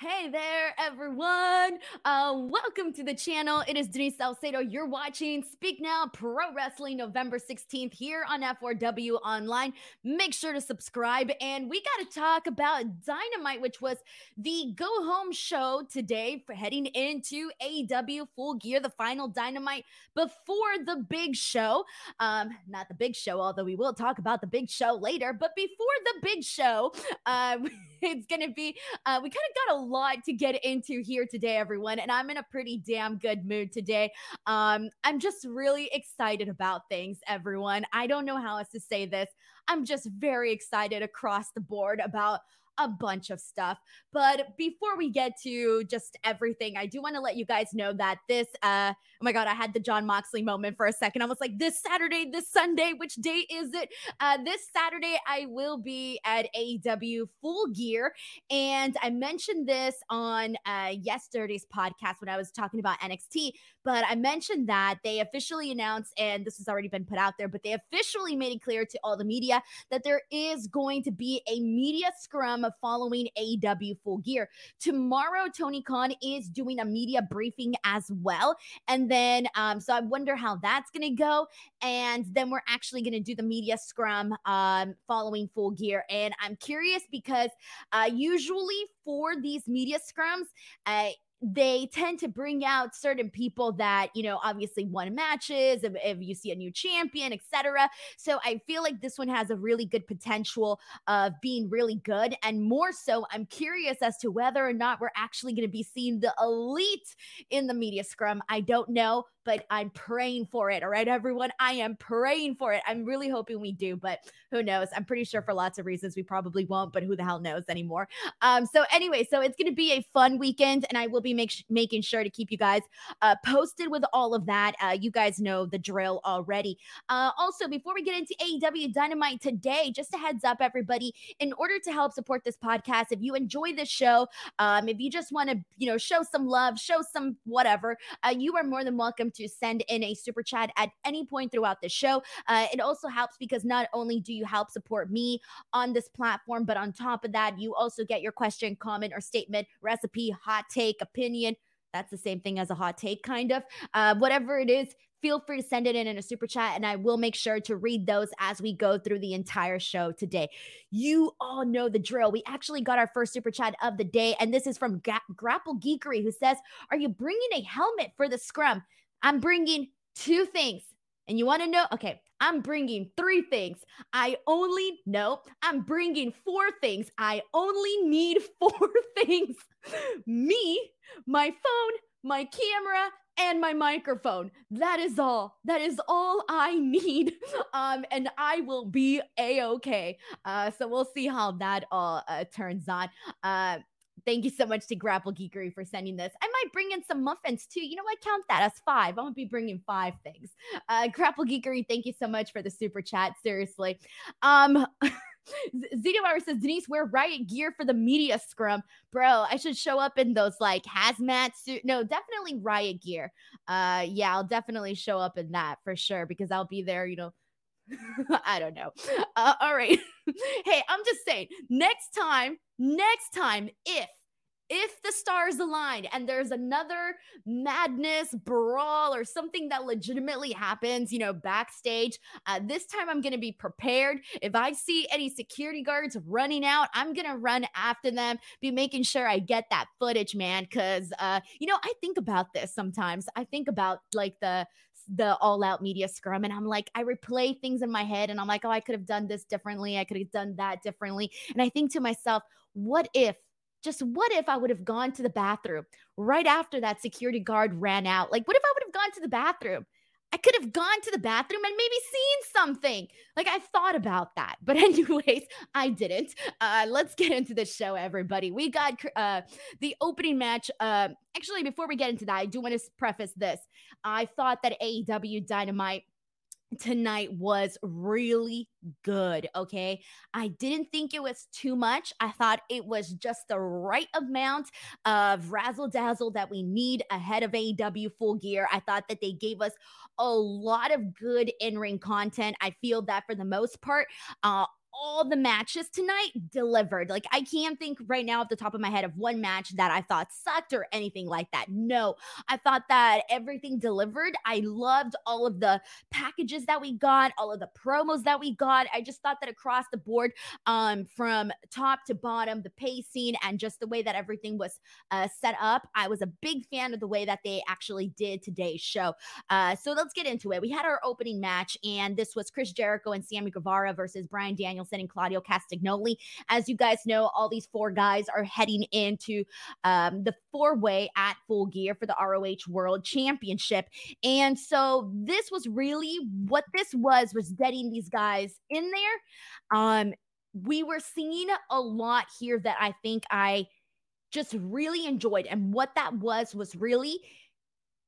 Hey there, everyone. Uh, welcome to the channel. It is Denise Salcedo. You're watching Speak Now Pro Wrestling November 16th here on F4W Online. Make sure to subscribe. And we got to talk about Dynamite, which was the go home show today for heading into AEW Full Gear, the final Dynamite before the big show. Um, not the big show, although we will talk about the big show later. But before the big show, uh, it's going to be, uh, we kind of got a lot to get into here today, everyone. And I'm in a pretty damn good mood today. Um, I'm just really excited about things, everyone. I don't know how else to say this. I'm just very excited across the board about a bunch of stuff. But before we get to just everything, I do want to let you guys know that this, uh, oh my God, I had the Jon Moxley moment for a second. I was like, this Saturday, this Sunday, which day is it? Uh, this Saturday, I will be at AEW Full Gear. And I mentioned this on uh, yesterday's podcast when I was talking about NXT, but I mentioned that they officially announced, and this has already been put out there, but they officially made it clear to all the media that there is going to be a media scrum following AEW Full Gear. Tomorrow, Tony Khan is doing a media briefing as well. And then, um, so I wonder how that's going to go. And then we're actually going to do the media scrum um, following Full Gear. And I'm curious because uh, usually for these media scrums, uh, they tend to bring out certain people that you know obviously won matches if, if you see a new champion etc so i feel like this one has a really good potential of being really good. And more so i'm curious as to whether or not we're actually going to be seeing the elite in the media scrum. I don't know but I'm praying for it. All right, everyone. I am praying for it. I'm really hoping we do, but who knows? I'm pretty sure for lots of reasons we probably won't, but who the hell knows anymore? Um, so anyway, so it's gonna be a fun weekend, and I will be make making sure to keep you guys uh, posted with all of that. Uh, you guys know the drill already. Uh, also, before we get into AEW Dynamite today, just a heads up, everybody, in order to help support this podcast, if you enjoy this show, um, if you just want to, you know, show some love, show some whatever, uh, you are more than welcome to send in a super chat at any point throughout the show. Uh, it also helps because not only do you help support me on this platform, but on top of that, you also get your question, comment, or statement, recipe, hot take, opinion. That's the same thing as a hot take, kind of. Uh, whatever it is, feel free to send it in in a super chat and I will make sure to read those as we go through the entire show today. You all know the drill. We actually got our first super chat of the day, and this is from Ga- Grapple Geekery, who says, Are you bringing a helmet for the scrum? I'm bringing two things. And you want to know? Okay, I'm bringing three things. I only know I'm bringing four things. I only need four things me, my phone, my camera, and my microphone. That is all. That is all I need. Um, and I will be a okay. Uh, so we'll see how that all uh, turns on. Uh, Thank you so much to Grapple Geekery for sending this. I might bring in some muffins too. You know what? Count that as five. I'm gonna be bringing five things. Uh, Grapple Geekery, thank you so much for the super chat. Seriously. Um, Zito Hour says, Denise, wear riot gear for the media scrum. Bro, I should show up in those like hazmat suit. No, definitely riot gear. Uh, yeah, I'll definitely show up in that for sure because I'll be there, you know. I don't know. Uh, all right. hey, I'm just saying, next time, next time, if if the stars align and there's another madness brawl or something that legitimately happens, you know, backstage, uh, this time I'm going to be prepared. If I see any security guards running out, I'm going to run after them, be making sure I get that footage, man. Cause, uh, you know, I think about this sometimes. I think about like the, the all out media scrum and I'm like, I replay things in my head and I'm like, oh, I could have done this differently. I could have done that differently. And I think to myself, what if just what if I would have gone to the bathroom right after that security guard ran out? Like, what if I would have gone to the bathroom? I could have gone to the bathroom and maybe seen something. Like I thought about that. But anyways, I didn't. Uh, let's get into the show, everybody. We got uh, the opening match. Uh, actually, before we get into that, I do want to preface this. I thought that AEW Dynamite tonight was really good. Okay. I didn't think it was too much. I thought it was just the right amount of razzle dazzle that we need ahead of AEW full gear. I thought that they gave us a lot of good in ring content. I feel that for the most part, uh, all the matches tonight delivered. Like I can't think right now off the top of my head of one match that I thought sucked or anything like that. No, I thought that everything delivered. I loved all of the packages that we got, all of the promos that we got. I just thought that across the board, um, from top to bottom, the pacing and just the way that everything was uh, set up, I was a big fan of the way that they actually did today's show. Uh, so let's get into it. We had our opening match, and this was Chris Jericho and Sammy Guevara versus Bryan And Claudio Castagnoli. As you guys know, all these four guys are heading into um, the four way at full gear for the ROH World Championship. And so this was really what this was, was getting these guys in there. Um, we were seeing a lot here that I think I just really enjoyed. And what that was, was really,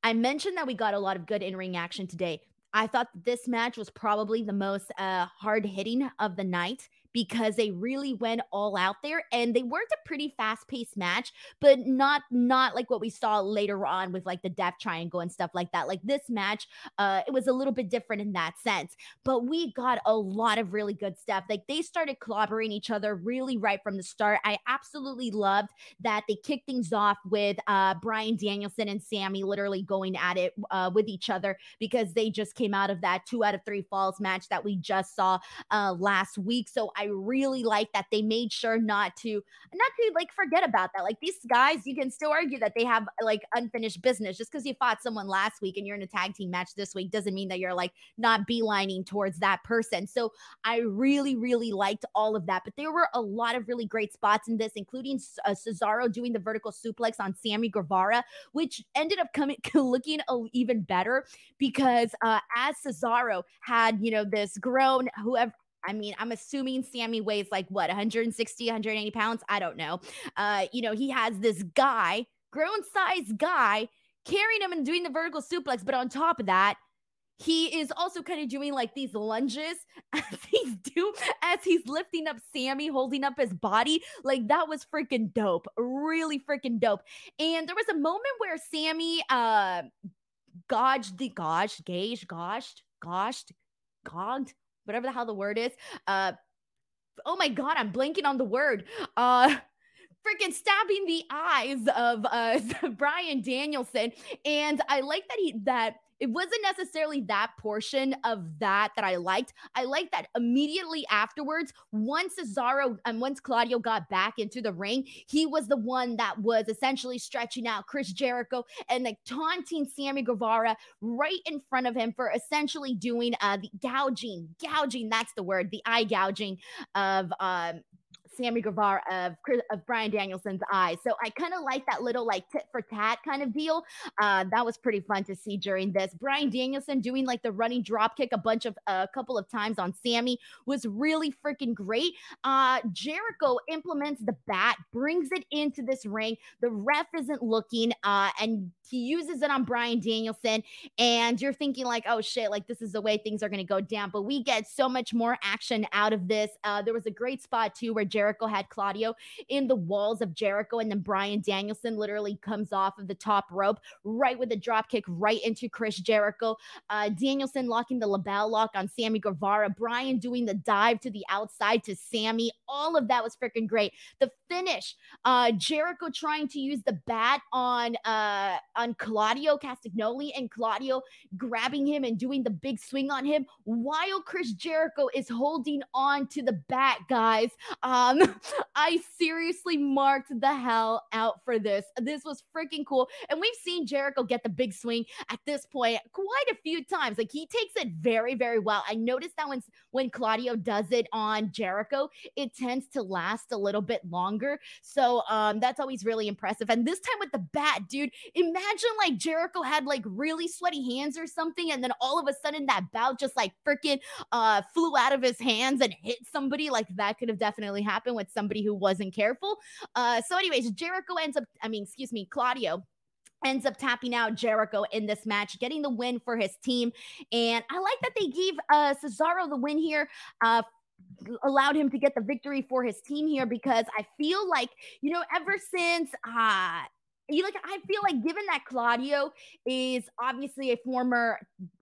I mentioned that we got a lot of good in ring action today. I thought this match was probably the most uh, hard hitting of the night because they really went all out there and they worked a pretty fast-paced match but not not like what we saw later on with like the death triangle and stuff like that. Like this match uh it was a little bit different in that sense but we got a lot of really good stuff. Like they started clobbering each other really right from the start. I absolutely loved that they kicked things off with uh bryan danielson and sammy literally going at it uh with each other because they just came out of that two out of three falls match that we just saw uh last week. So I really like that they made sure not to not to like forget about that. Like these guys, you can still argue that they have like unfinished business. Just because you fought someone last week and you're in a tag team match this week doesn't mean that you're like not beelining towards that person. So I really, really liked all of that. But there were a lot of really great spots in this, including uh, Cesaro doing the vertical suplex on Sammy Guevara, which ended up coming looking even better because uh, as Cesaro had you know this grown whoever I mean, I'm assuming Sammy weighs like what 160, 180 pounds. I don't know. Uh, you know, he has this guy, grown size guy, carrying him and doing the vertical suplex. But on top of that, he is also kind of doing like these lunges as he's do as he's lifting up Sammy, holding up his body. Like that was freaking dope. Really freaking dope. And there was a moment where Sammy uh gauged the gauged, gauged, gauged, gauged, gogged whatever the hell the word is. Uh, oh my god, I'm blanking on the word. Uh, freaking stabbing the eyes of uh Bryan Danielson, and I like that he that it wasn't necessarily that portion of that that I liked. I liked that immediately afterwards, once Cesaro and once Claudio got back into the ring, he was the one that was essentially stretching out Chris Jericho and like taunting Sammy Guevara right in front of him for essentially doing uh the gouging, gouging, that's the word, the eye gouging of um Sammy Guevara of of Bryan Danielson's eyes. So I kind of like that little like tit for tat kind of deal. Uh, that was pretty fun to see during this. Bryan Danielson doing like the running drop kick a bunch of a couple of times on Sammy was really freaking great. Uh, Jericho implements the bat, brings it into this ring. The ref isn't looking, uh, and he uses it on Bryan Danielson. And you're thinking like, oh shit, like this is the way things are going to go down. But we get so much more action out of this. Uh, there was a great spot too where Jericho Jericho had Claudio in the walls of Jericho, and then Bryan Danielson literally comes off of the top rope right with a drop kick right into Chris Jericho. Uh, Danielson locking the LeBell lock on Sammy Guevara. Bryan doing the dive to the outside to Sammy. All of that was freaking great. The finish, uh, Jericho trying to use the bat on uh, on Claudio Castagnoli and Claudio grabbing him and doing the big swing on him while Chris Jericho is holding on to the bat, guys. Um, I seriously marked the hell out for this. This was freaking cool. And we've seen Jericho get the big swing at this point quite a few times. Like he takes it very, very well. I noticed that when, when Claudio does it on Jericho, it tends to last a little bit longer. So um, that's always really impressive. And this time with the bat, dude, imagine like Jericho had like really sweaty hands or something. And then all of a sudden that bout just like freaking uh, flew out of his hands and hit somebody. Like that could have definitely happened happen with somebody who wasn't careful. Uh, so, anyways, Jericho ends up, I mean, excuse me, Claudio ends up tapping out Jericho in this match, getting the win for his team. And I like that they gave uh, Cesaro the win here. Uh, allowed him to get the victory for his team here because I feel like, you know, ever since uh you like I feel like given that Claudio is obviously a former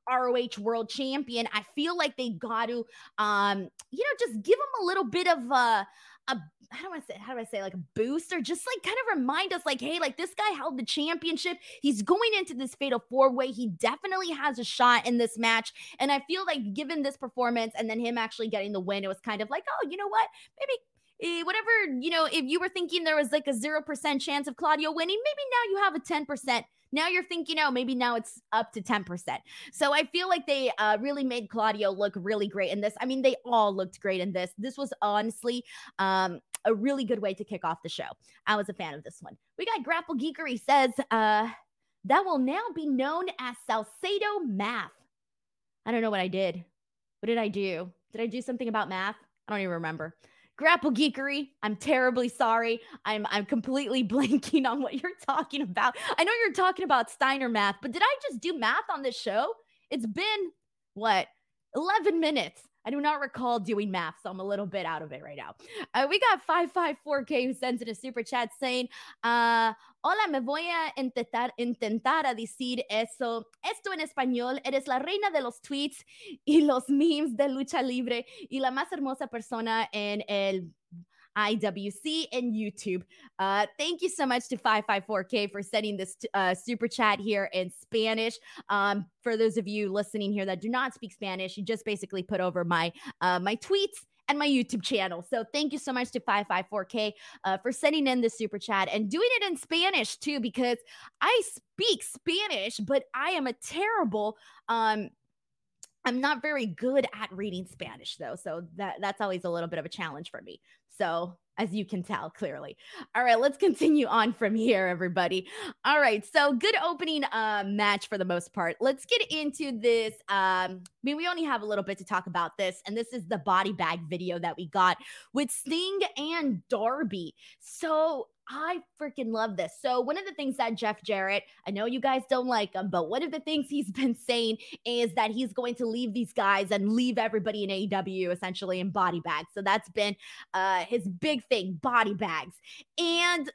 ROH world champion, I feel like they got to um you know just give him a little bit of a a how do I say how do I say like a boost or just like kind of remind us like hey like this guy held the championship. He's going into this fatal four way. He definitely has a shot in this match. And I feel like given this performance and then him actually getting the win it was kind of like oh you know what? Maybe Eh, whatever, you know, if you were thinking there was like a 0% chance of Claudio winning, maybe now you have a 10%. Now you're thinking, oh, maybe now it's up to 10%. So I feel like they uh, really made Claudio look really great in this. I mean, they all looked great in this. This was honestly um, a really good way to kick off the show. I was a fan of this one. We got Grapple Geekery says, uh, that will now be known as Salcedo math. I don't know what I did. What did I do? Did I do something about math? I don't even remember. Grapple Geekery, I'm terribly sorry. I'm I'm completely blanking on what you're talking about. I know you're talking about Steiner math, but did I just do math on this show? It's been what 11 minutes. I do not recall doing math, so I'm a little bit out of it right now. Uh, we got 554K who sends in a super chat saying, uh, Hola, me voy a intentar, intentar a decir eso. Esto en español. Eres la reina de los tweets y los memes de lucha libre y la más hermosa persona en el IWC and YouTube. Uh, thank you so much to 554K for sending this uh, super chat here in Spanish. Um, for those of you listening here that do not speak Spanish, you just basically put over my uh, my tweets and my YouTube channel. So thank you so much to 554K uh, for sending in the super chat and doing it in Spanish too, because I speak Spanish, but I am a terrible um I'm not very good at reading Spanish though, so that that's always a little bit of a challenge for me. So, as you can tell clearly. All right, let's continue on from here everybody. All right, so good opening uh match for the most part. Let's get into this um I mean we only have a little bit to talk about this and this is the body bag video that we got with Sting and Darby. So, I freaking love this. So, one of the things that Jeff Jarrett, I know you guys don't like him, but one of the things he's been saying is that he's going to leave these guys and leave everybody in AEW essentially in body bags. So, that's been uh, his big thing body bags. And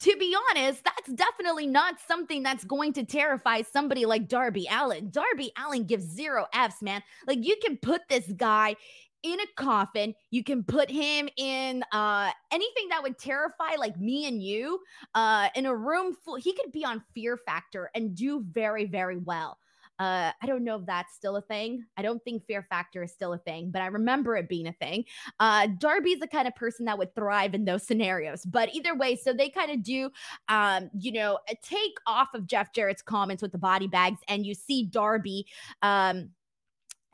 to be honest, that's definitely not something that's going to terrify somebody like Darby Allin. Darby Allin gives zero F's, man. Like, you can put this guy in a coffin. You can put him in uh, anything that would terrify like me and you uh, in a room full. He could be on Fear Factor and do very, very well. Uh, I don't know if that's still a thing. I don't think Fear Factor is still a thing, but I remember it being a thing. Uh, Darby's the kind of person that would thrive in those scenarios. But either way, so they kind of do, um, you know, take off of Jeff Jarrett's comments with the body bags, and you see Darby. Um,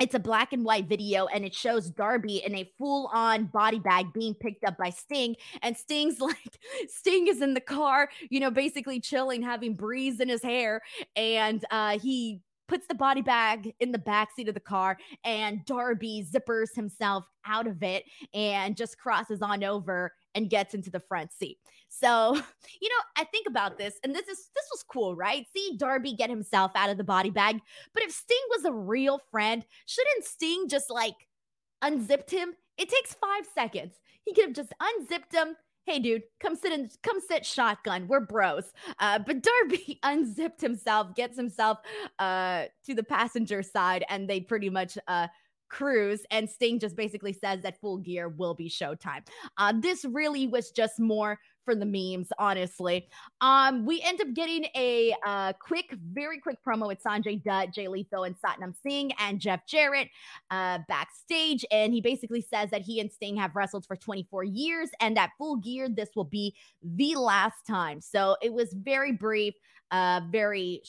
it's a black and white video and it shows Darby in a full on body bag being picked up by Sting. And Sting's like, Sting is in the car, you know, basically chilling, having breeze in his hair. And uh, he puts the body bag in the back seat of the car, and Darby zippers himself out of it and just crosses on over and gets into the front seat. So, you know, I think about this, and this is this was cool, right? See Darby get himself out of the body bag. But if Sting was a real friend, shouldn't Sting just like unzipped him? It takes five seconds. He could have just unzipped him, hey dude come sit and come sit shotgun we're bros uh, but darby unzipped himself gets himself uh, to the passenger side and they pretty much uh, cruise and sting just basically says that full gear will be showtime uh, this really was just more for the memes, honestly. Um, we end up getting a uh, quick, very quick promo with Sanjay Dutt, Jay Lethal, and Satnam Singh and Jeff Jarrett uh, backstage. And he basically says that he and Sting have wrestled for 24 years and that full gear, this will be the last time. So it was very brief, uh, very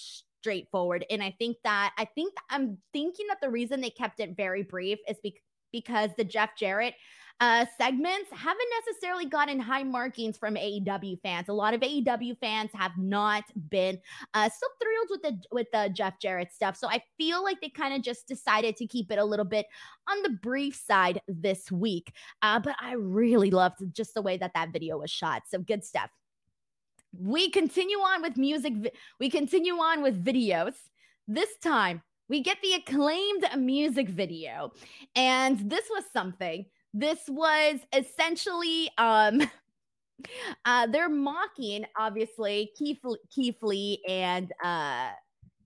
straightforward. And I think that, I think I'm thinking that the reason they kept it very brief is be- because the Jeff Jarrett uh, segments haven't necessarily gotten high markings from AEW fans. A lot of AEW fans have not been uh, so thrilled with the with the Jeff Jarrett stuff. So I feel like they kind of just decided to keep it a little bit on the brief side this week. Uh, but I really loved just the way that that video was shot. So good stuff. We continue on with music. We continue on with videos. This time we get the acclaimed music video. And this was something this was essentially um uh, they're mocking obviously Keith Keith Lee and uh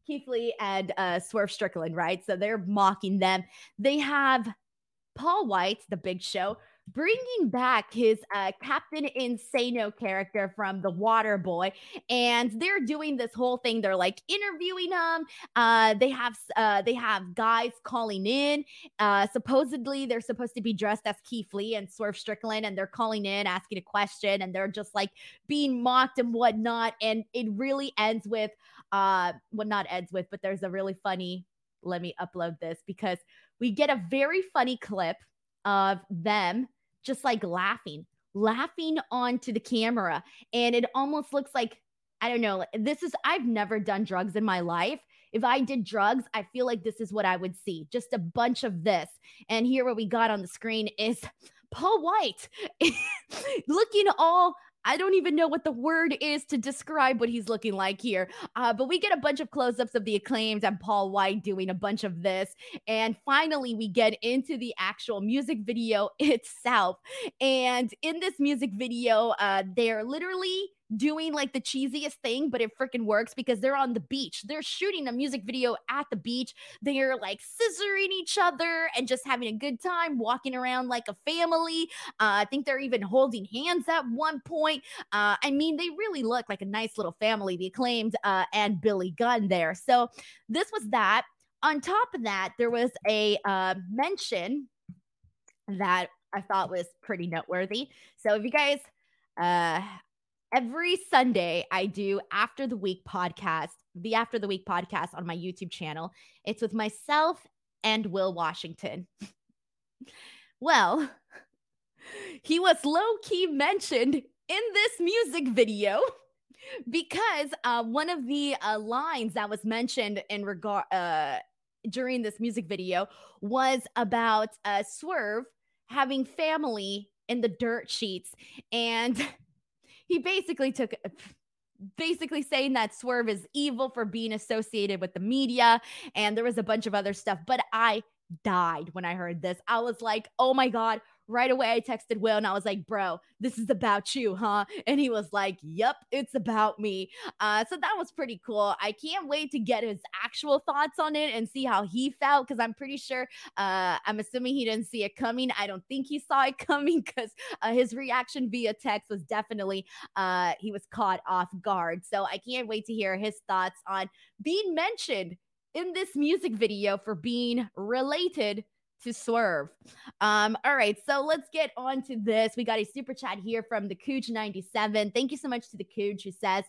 Keith Lee and uh Swerve Strickland, right? So they're mocking them. They have Paul White, the Big Show, bringing back his uh, Captain Insano character from The Water Boy. And they're doing this whole thing. They're like interviewing him. Uh, they have uh, they have guys calling in. Uh, supposedly, they're supposed to be dressed as Keith Lee and Swerve Strickland, and they're calling in, asking a question, and they're just like being mocked and whatnot. And it really ends with, uh, well, not ends with, but there's a really funny. Let me upload this because we get a very funny clip of them just like laughing, laughing onto the camera. And it almost looks like, I don't know, this is, I've never done drugs in my life. If I did drugs, I feel like this is what I would see just a bunch of this. And here, what we got on the screen is Paul White looking all I don't even know what the word is to describe what he's looking like here. Uh, but we get a bunch of close ups of the acclaimed and Paul White doing a bunch of this. And finally, we get into the actual music video itself. And in this music video, uh, they're literally doing like the cheesiest thing, but it freaking works because they're on the beach. They're shooting a music video at the beach. They're like scissoring each other and just having a good time, walking around like a family. Uh, I think they're even holding hands at one point. Uh, I mean, they really look like a nice little family, the acclaimed uh, and Billy Gunn there. So this was that. On top of that, there was a uh, mention that I thought was pretty noteworthy. So if you guys uh every Sunday I do after the week podcast, the after the week podcast on my YouTube channel. It's with myself and Will Washington. well, he was low key mentioned in this music video because uh, one of the uh, lines that was mentioned in regard uh, during this music video was about uh, Swerve having family in the dirt sheets and he basically took basically saying that Swerve is evil for being associated with the media. And there was a bunch of other stuff, but I died when I heard this. I was like, oh my God, right away I texted Will and I was like, bro, this is about you, huh? And he was like, yep, it's about me. Uh, so that was pretty cool. I can't wait to get his actual thoughts on it and see how he felt because I'm pretty sure, uh, I'm assuming he didn't see it coming. I don't think he saw it coming because uh, his reaction via text was definitely, uh, he was caught off guard. So I can't wait to hear his thoughts on being mentioned in this music video for being related to swerve. Um, all right, so let's get on to this. We got a super chat here from the Cooch97. Thank you so much to the Cooch who says,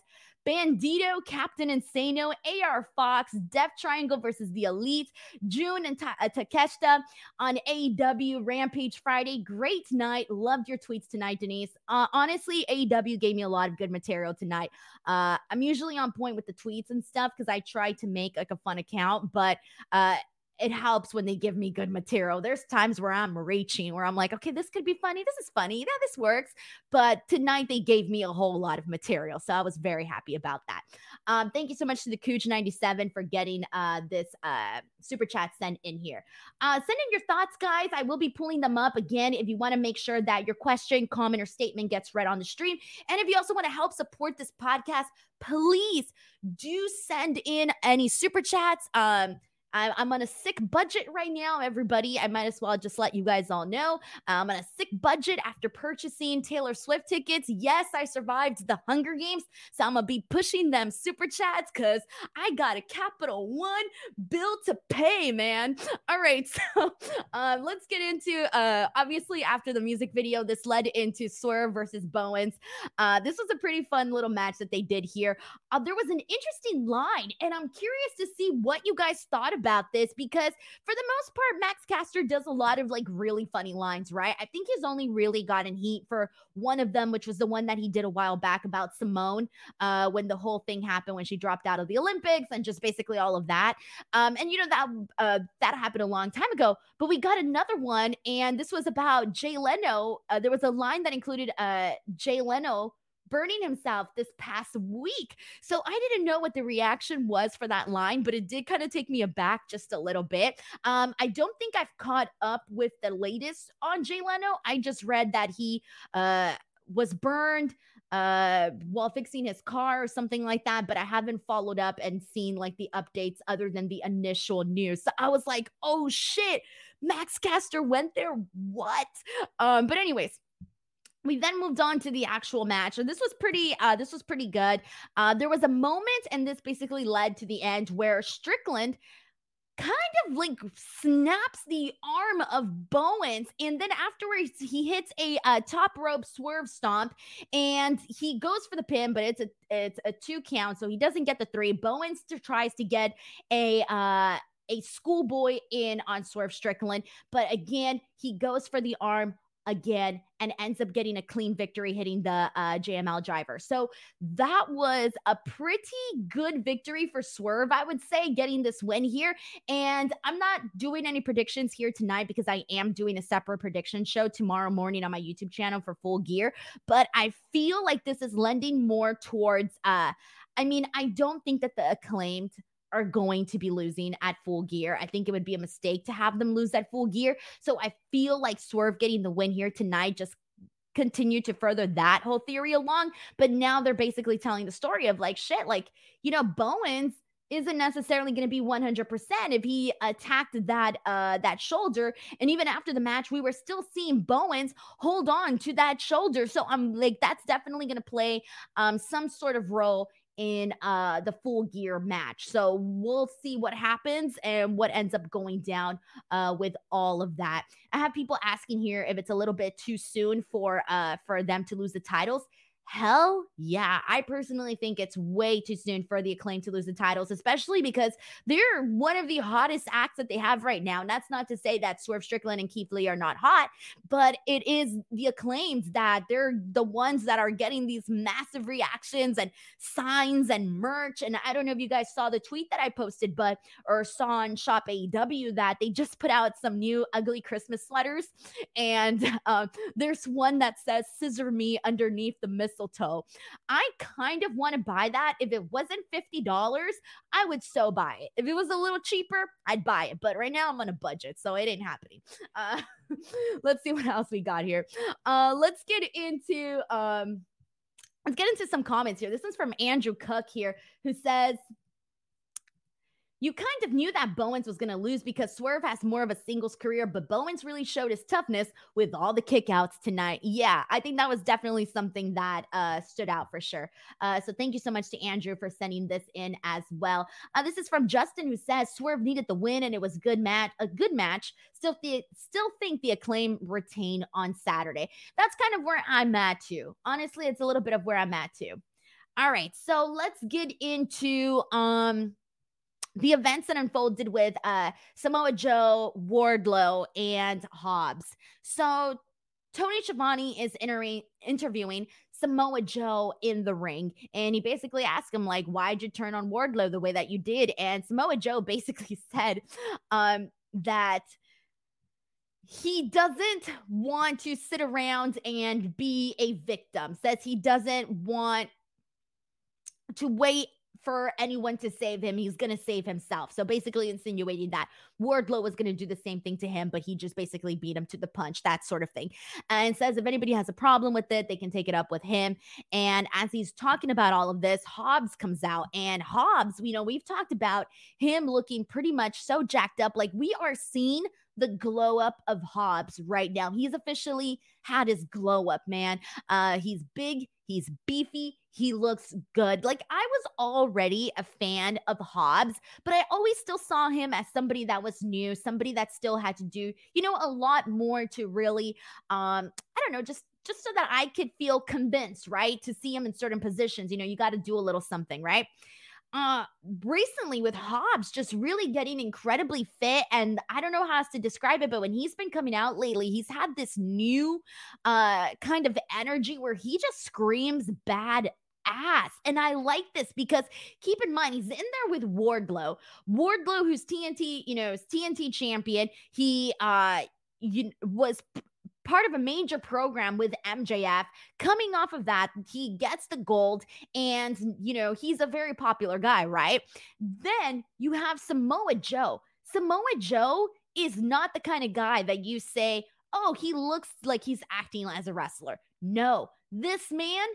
Bandito, Captain Insano, AR Fox, Death Triangle versus the Elite, Jun and Ta- uh, Takeshita on AEW Rampage Friday. Great night. Loved your tweets tonight, Denise. Uh, honestly, AEW gave me a lot of good material tonight. Uh, I'm usually on point with the tweets and stuff because I try to make like a fun account, but uh, it helps when they give me good material. There's times where I'm reaching, where I'm like, okay, this could be funny. This is funny. Yeah, this works. But tonight they gave me a whole lot of material. So I was very happy about that. Um, thank you so much to the Cooch97 for getting uh, this uh, super chat sent in here. Uh, send in your thoughts, guys. I will be pulling them up again if you want to make sure that your question, comment, or statement gets read on the stream. And if you also want to help support this podcast, please do send in any super chats. Um, I'm on a sick budget right now, everybody. I might as well just let you guys all know. I'm on a sick budget after purchasing Taylor Swift tickets. Yes, I survived the Hunger Games, so I'm gonna be pushing them super chats because I got a Capital One bill to pay, man. All right, so uh, let's get into. Uh, obviously, after the music video, this led into Swerve versus Bowens. Uh, this was a pretty fun little match that they did here. Uh, there was an interesting line, and I'm curious to see what you guys thought about this because for the most part, Max Caster does a lot of like really funny lines, right? I think he's only really gotten heat for one of them, which was the one that he did a while back about Simone uh, when the whole thing happened when she dropped out of the Olympics and just basically all of that. Um, and you know that uh, that happened a long time ago, but we got another one, and this was about Jay Leno. Uh, there was a line that included uh, Jay Leno burning himself this past week. So I didn't know what the reaction was for that line, but it did kind of take me aback just a little bit. Um, I don't think I've caught up with the latest on Jay Leno. I just read that he uh was burned uh while fixing his car or something like that but i haven't followed up and seen like the updates other than the initial news so i was like oh shit max caster went there what um but anyways we then moved on to the actual match and this was pretty uh this was pretty good uh there was a moment and this basically led to the end where strickland kind of like snaps the arm of Bowens, and then afterwards he hits a, a, top rope swerve stomp, and he goes for the pin, but it's a it's a two count, so he doesn't get the three. Bowens tries to get a uh a schoolboy in on Swerve Strickland, but again he goes for the arm again and ends up getting a clean victory hitting the uh, JML driver. So that was a pretty good victory for Swerve, I would say, getting this win here. And I'm not doing any predictions here tonight because I am doing a separate prediction show tomorrow morning on my YouTube channel for full gear. But I feel like this is lending more towards, uh, I mean, I don't think that the acclaimed are going to be losing at full gear. I think it would be a mistake to have them lose at full gear. So I feel like Swerve getting the win here tonight just continue to further that whole theory along. But now they're basically telling the story of like, shit, like, you know, Bowens isn't necessarily going to be 100% if he attacked that uh that shoulder and even after the match we were still seeing Bowens hold on to that shoulder so I'm like that's definitely going to play um some sort of role in uh, the full gear match. So we'll see what happens and what ends up going down uh, with all of that. I have people asking here if it's a little bit too soon for uh, for them to lose the titles. Hell yeah. I personally think it's way too soon for the acclaim to lose the titles, especially because they're one of the hottest acts that they have right now. And that's not to say that Swerve Strickland and Keith Lee are not hot, but it is the acclaims that they're the ones that are getting these massive reactions and signs and merch. And I don't know if you guys saw the tweet that I posted, but or saw on Shop AEW that they just put out some new ugly Christmas sweaters. And uh, there's one that says scissor me underneath the missile mistletoe. I kind of want to buy that. If it wasn't $50, I would so buy it. If it was a little cheaper, I'd buy it. But right now I'm on a budget, so it ain't happening. Uh, let's see what else we got here. Uh, let's get into um, let's get into some comments here. This one's from Andrew Cook here, who says, you kind of knew that Bowens was going to lose because Swerve has more of a singles career, but Bowens really showed his toughness with all the kickouts tonight. Yeah, I think that was definitely something that uh, stood out for sure. Uh, so thank you so much to Andrew for sending this in as well. Uh, this is from Justin who says Swerve needed the win and it was good match, a good match. Still, th- still think the acclaim retain on Saturday. That's kind of where I'm at too. Honestly, it's a little bit of where I'm at too. All right, so let's get into um the events that unfolded with uh, Samoa Joe, Wardlow, and Hobbs. So Tony Schiavone is entering, interviewing Samoa Joe in the ring, and he basically asked him like, "Why'd you turn on Wardlow the way that you did?" And Samoa Joe basically said um, that he doesn't want to sit around and be a victim. Says he doesn't want to wait for anyone to save him. He's going to save himself. So basically insinuating that Wardlow was going to do the same thing to him, but he just basically beat him to the punch, that sort of thing. And says if anybody has a problem with it, they can take it up with him. And as he's talking about all of this, Hobbs comes out. And Hobbs, you know, we've talked about him looking pretty much so jacked up. Like we are seeing the glow up of Hobbs right now. He's officially had his glow up, man. Uh, he's big, he's beefy, he looks good. Like I was already a fan of Hobbs, but I always still saw him as somebody that was new, somebody that still had to do, you know, a lot more to really um I don't know, just just so that I could feel convinced, right? To see him in certain positions, you know, you got to do a little something, right? Uh recently with Hobbs just really getting incredibly fit and I don't know how else to describe it but when he's been coming out lately he's had this new uh kind of energy where he just screams bad ass and I like this because keep in mind he's in there with Wardlow. Wardlow who's TNT you know is TNT champion. He uh you was part of a major program with MJF. Coming off of that, he gets the gold, and you know, he's a very popular guy, right? Then you have Samoa Joe. Samoa Joe is not the kind of guy that you say, oh, he looks like he's acting as a wrestler. No, this man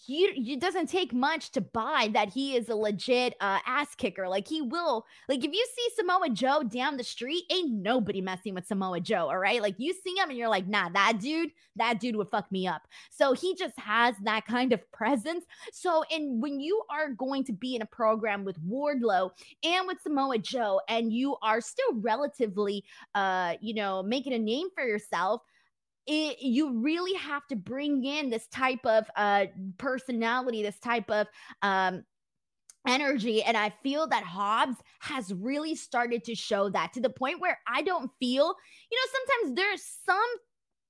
he it doesn't take much to buy that he is a legit uh, ass kicker. Like he will, like if you see Samoa Joe down the street, ain't nobody messing with Samoa Joe. All right, like you see him and you're like, nah, that dude, that dude would fuck me up. So he just has that kind of presence. So, and when you are going to be in a program with Wardlow and with Samoa Joe, and you are still relatively, uh, you know, making a name for yourself it, you really have to bring in this type of uh, personality, this type of um, energy. And I feel that Hobbs has really started to show that to the point where I don't feel, you know, sometimes there's some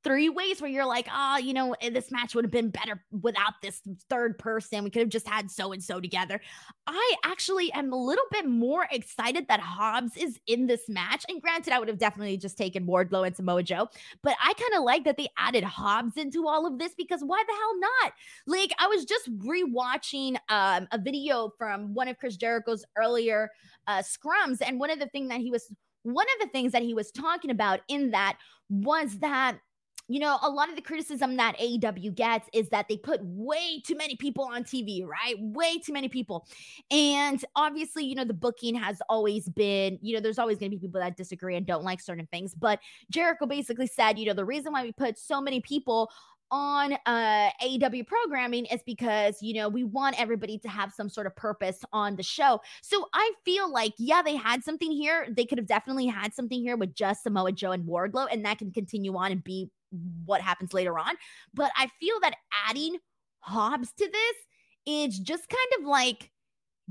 three ways where you're like, oh, you know, eh, this match would have been better without this third person. We could have just had so and so together. I actually am a little bit more excited that Hobbs is in this match. And granted, I would have definitely just taken Wardlow and Samoa Joe, but I kind of like that they added Hobbs into all of this because why the hell not? Like, I was just rewatching um, a video from one of Chris Jericho's earlier uh, scrums, and one of the things that he was one of the things that he was talking about in that was that you know, a lot of the criticism that AEW gets is that they put way too many people on TV, right? Way too many people. And obviously, you know, the booking has always been, you know, there's always going to be people that disagree and don't like certain things. But Jericho basically said, you know, the reason why we put so many people on uh AEW programming is because you know we want everybody to have some sort of purpose on the show. So I feel like yeah, they had something here. They could have definitely had something here with just Samoa Joe and Wardlow, and that can continue on and be what happens later on. But I feel that adding Hobbs to this is just kind of like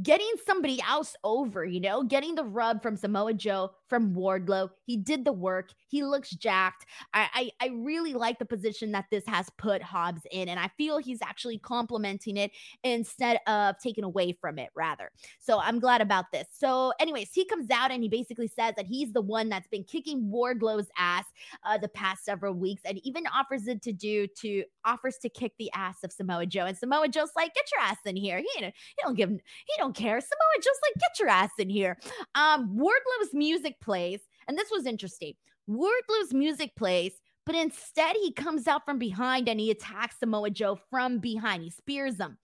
getting somebody else over, you know, getting the rub from Samoa Joe, from Wardlow. He did the work. He looks jacked. I, I, I really like the position that this has put Hobbs in, and I feel he's actually complimenting it instead of taking away from it, rather. So I'm glad about this. So, anyways, he comes out and he basically says that he's the one that's been kicking Wardlow's ass uh, the past several weeks, and even offers it to do to offers to kick the ass of Samoa Joe. And Samoa Joe's like, "Get your ass in here." He, he don't give he don't care. Samoa Joe's like, "Get your ass in here." Um, Wardlow's music plays, and this was interesting. Wardlow's music plays, but instead he comes out from behind and he attacks Samoa Joe from behind. He spears him.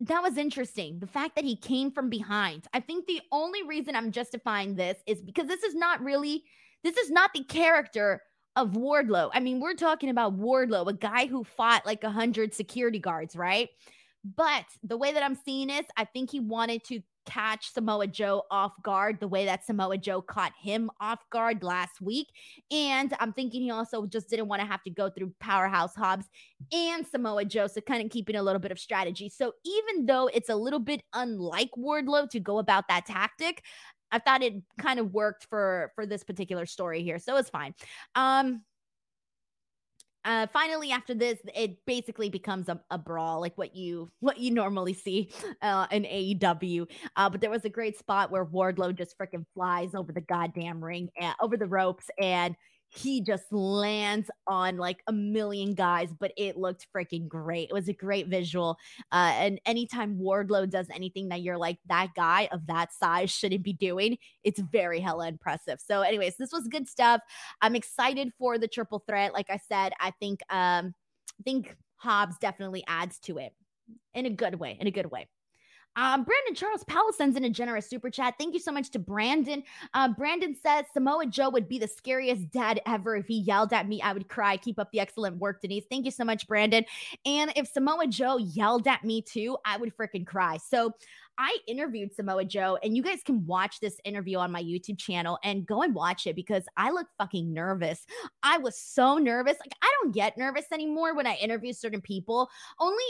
That was interesting. The fact that he came from behind. I think the only reason I'm justifying this is because this is not really, this is not the character of Wardlow. I mean, we're talking about Wardlow, a guy who fought like a hundred security guards, right? But the way that I'm seeing this, I think he wanted to catch Samoa Joe off guard the way that Samoa Joe caught him off guard last week. And I'm thinking he also just didn't want to have to go through Powerhouse Hobbs and Samoa Joe. So kind of keeping a little bit of strategy. So even though it's a little bit unlike Wardlow to go about that tactic, I thought it kind of worked for for this particular story here. So it's fine. Um uh, finally after this it basically becomes a, a, brawl like what you what you normally see uh, in AEW uh, but there was a great spot where Wardlow just freaking flies over the goddamn ring and over the ropes and he just lands on like a million guys, but it looked freaking great. It was a great visual. Uh, and anytime Wardlow does anything that you're like, that guy of that size shouldn't be doing, it's very hella impressive. So, anyways, this was good stuff. I'm excited for the triple threat. Like I said, I think um I think Hobbs definitely adds to it in a good way, in a good way. Um, Brandon Charles Powell sends in a generous super chat. Thank you so much to Brandon. Uh, Brandon says Samoa Joe would be the scariest dad ever. If he yelled at me, I would cry. Keep up the excellent work, Denise. Thank you so much, Brandon. And if Samoa Joe yelled at me too, I would freaking cry. So I interviewed Samoa Joe, and you guys can watch this interview on my YouTube channel and go and watch it because I look fucking nervous. I was so nervous. Like, I don't get nervous anymore when I interview certain people. Only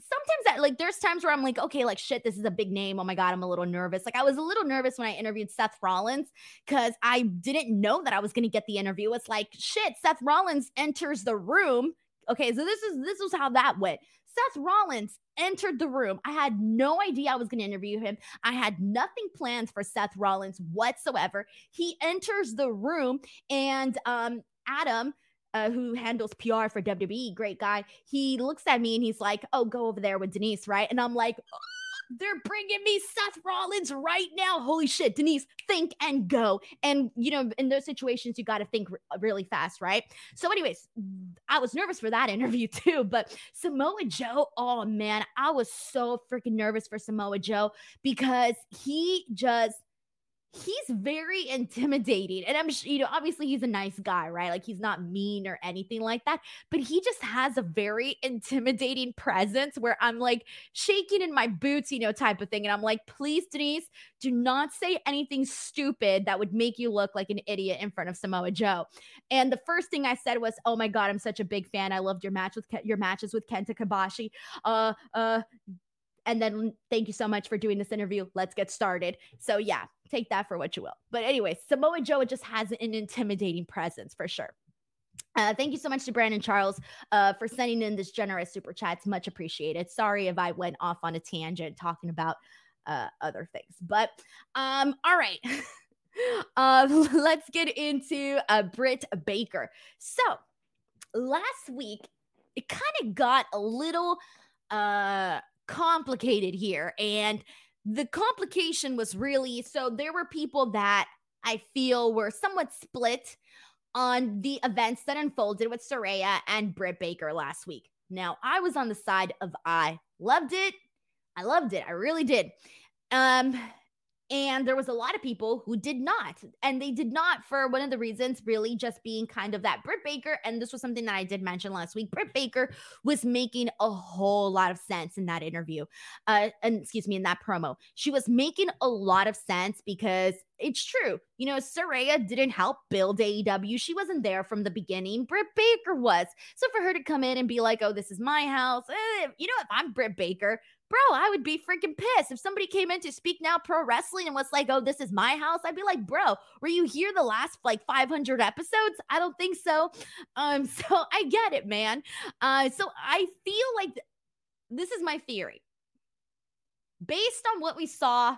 sometimes that like there's times where I'm like, okay, like shit, this is a big name. Oh my god, I'm a little nervous. Like I was a little nervous when I interviewed Seth Rollins because I didn't know that I was gonna get the interview. It's like shit, Seth Rollins enters the room. Okay, so this is this was how that went. Seth Rollins entered the room. I had no idea I was going to interview him. I had nothing planned for Seth Rollins whatsoever. He enters the room and um Adam uh, who handles PR for WWE, great guy. He looks at me and he's like, "Oh, go over there with Denise, right?" And I'm like, they're bringing me Seth Rollins right now. Holy shit, Denise, think and go. And, you know, in those situations, you got to think really fast, right? So, anyways, I was nervous for that interview too. But Samoa Joe, oh man, I was so freaking nervous for Samoa Joe because he just he's very intimidating. And I'm, you know, obviously he's a nice guy, right? Like he's not mean or anything like that, but he just has a very intimidating presence where I'm like shaking in my boots, you know, type of thing. And I'm like, please, Denise, do not say anything stupid that would make you look like an idiot in front of Samoa Joe. And the first thing I said was, oh my God, I'm such a big fan. I loved your match with Ke- your matches with Kenta Kobashi. Uh, uh, and then thank you so much for doing this interview. Let's get started. So yeah, take that for what you will. But anyway, Samoa Joe just has an intimidating presence for sure. Uh, thank you so much to Brandon Charles uh, for sending in this generous super chat. It's much appreciated. Sorry if I went off on a tangent talking about uh, other things, but um, all right. uh, let's get into uh, Britt Baker. So last week, it kind of got a little uh complicated here. And the complication was really so there were people that I feel were somewhat split on the events that unfolded with Saraya and Britt Baker last week. Now, I was on the side of I loved it. I loved it. I really did. Um, and there was a lot of people who did not. And they did not for one of the reasons, really just being kind of that Britt Baker. And this was something that I did mention last week. Britt Baker was making a whole lot of sense in that interview. Uh, and excuse me, in that promo. She was making a lot of sense because it's true. You know, Saraya didn't help build AEW. She wasn't there from the beginning. Britt Baker was. So for her to come in and be like, oh, this is my house, eh, you know, if I'm Britt Baker, bro, I would be freaking pissed. If somebody came in to speak now pro wrestling and was like, oh, this is my house, I'd be like, bro, were you here the last like 500 episodes? I don't think so. Um, so I get it, man. Uh, so I feel like th- this is my theory. Based on what we saw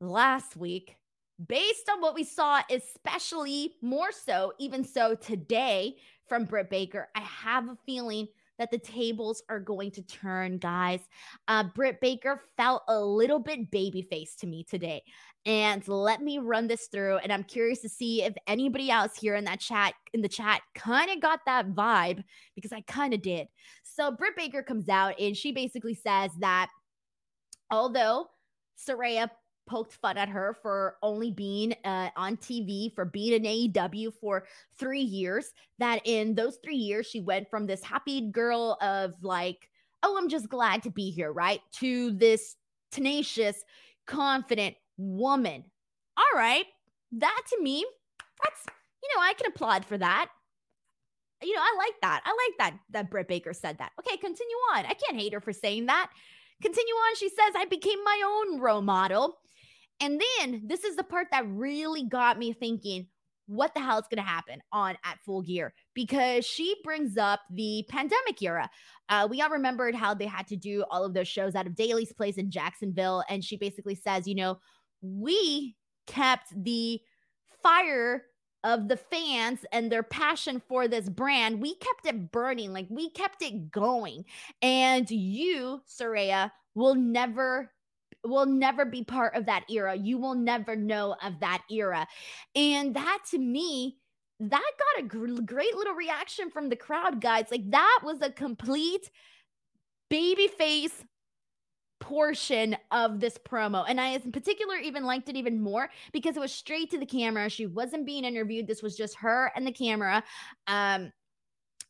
last week, based on what we saw, especially more so, even so today from Britt Baker, I have a feeling – that the tables are going to turn, guys. Uh, Britt Baker felt a little bit babyface to me today. And let me run this through. And I'm curious to see if anybody else here in that chat, in the chat, kind of got that vibe because I kind of did. So Britt Baker comes out and she basically says that although Saraya poked fun at her for only being uh, on TV, for being in AEW for three years. That in those three years, she went from this happy girl of like, oh, I'm just glad to be here, right? To this tenacious, confident woman. All right. That to me, that's, you know, I can applaud for that. You know, I like that. I like that that Britt Baker said that. Okay, continue on. I can't hate her for saying that. Continue on. She says, I became my own role model. And then this is the part that really got me thinking, what the hell is going to happen on at full gear? Because she brings up the pandemic era. Uh, we all remembered how they had to do all of those shows out of Daily's place in jacksonville and she basically says you know we kept the fire of the fans and their passion for this brand. We kept it burning like we kept it going. And you Saraya will never will never be part of that era. You will never know of that era. And that to me, that got a gr- great little reaction from the crowd, guys. Like that was a complete baby face portion of this promo. And I, in particular, even liked it even more because it was straight to the camera. She wasn't being interviewed. This was just her and the camera, um,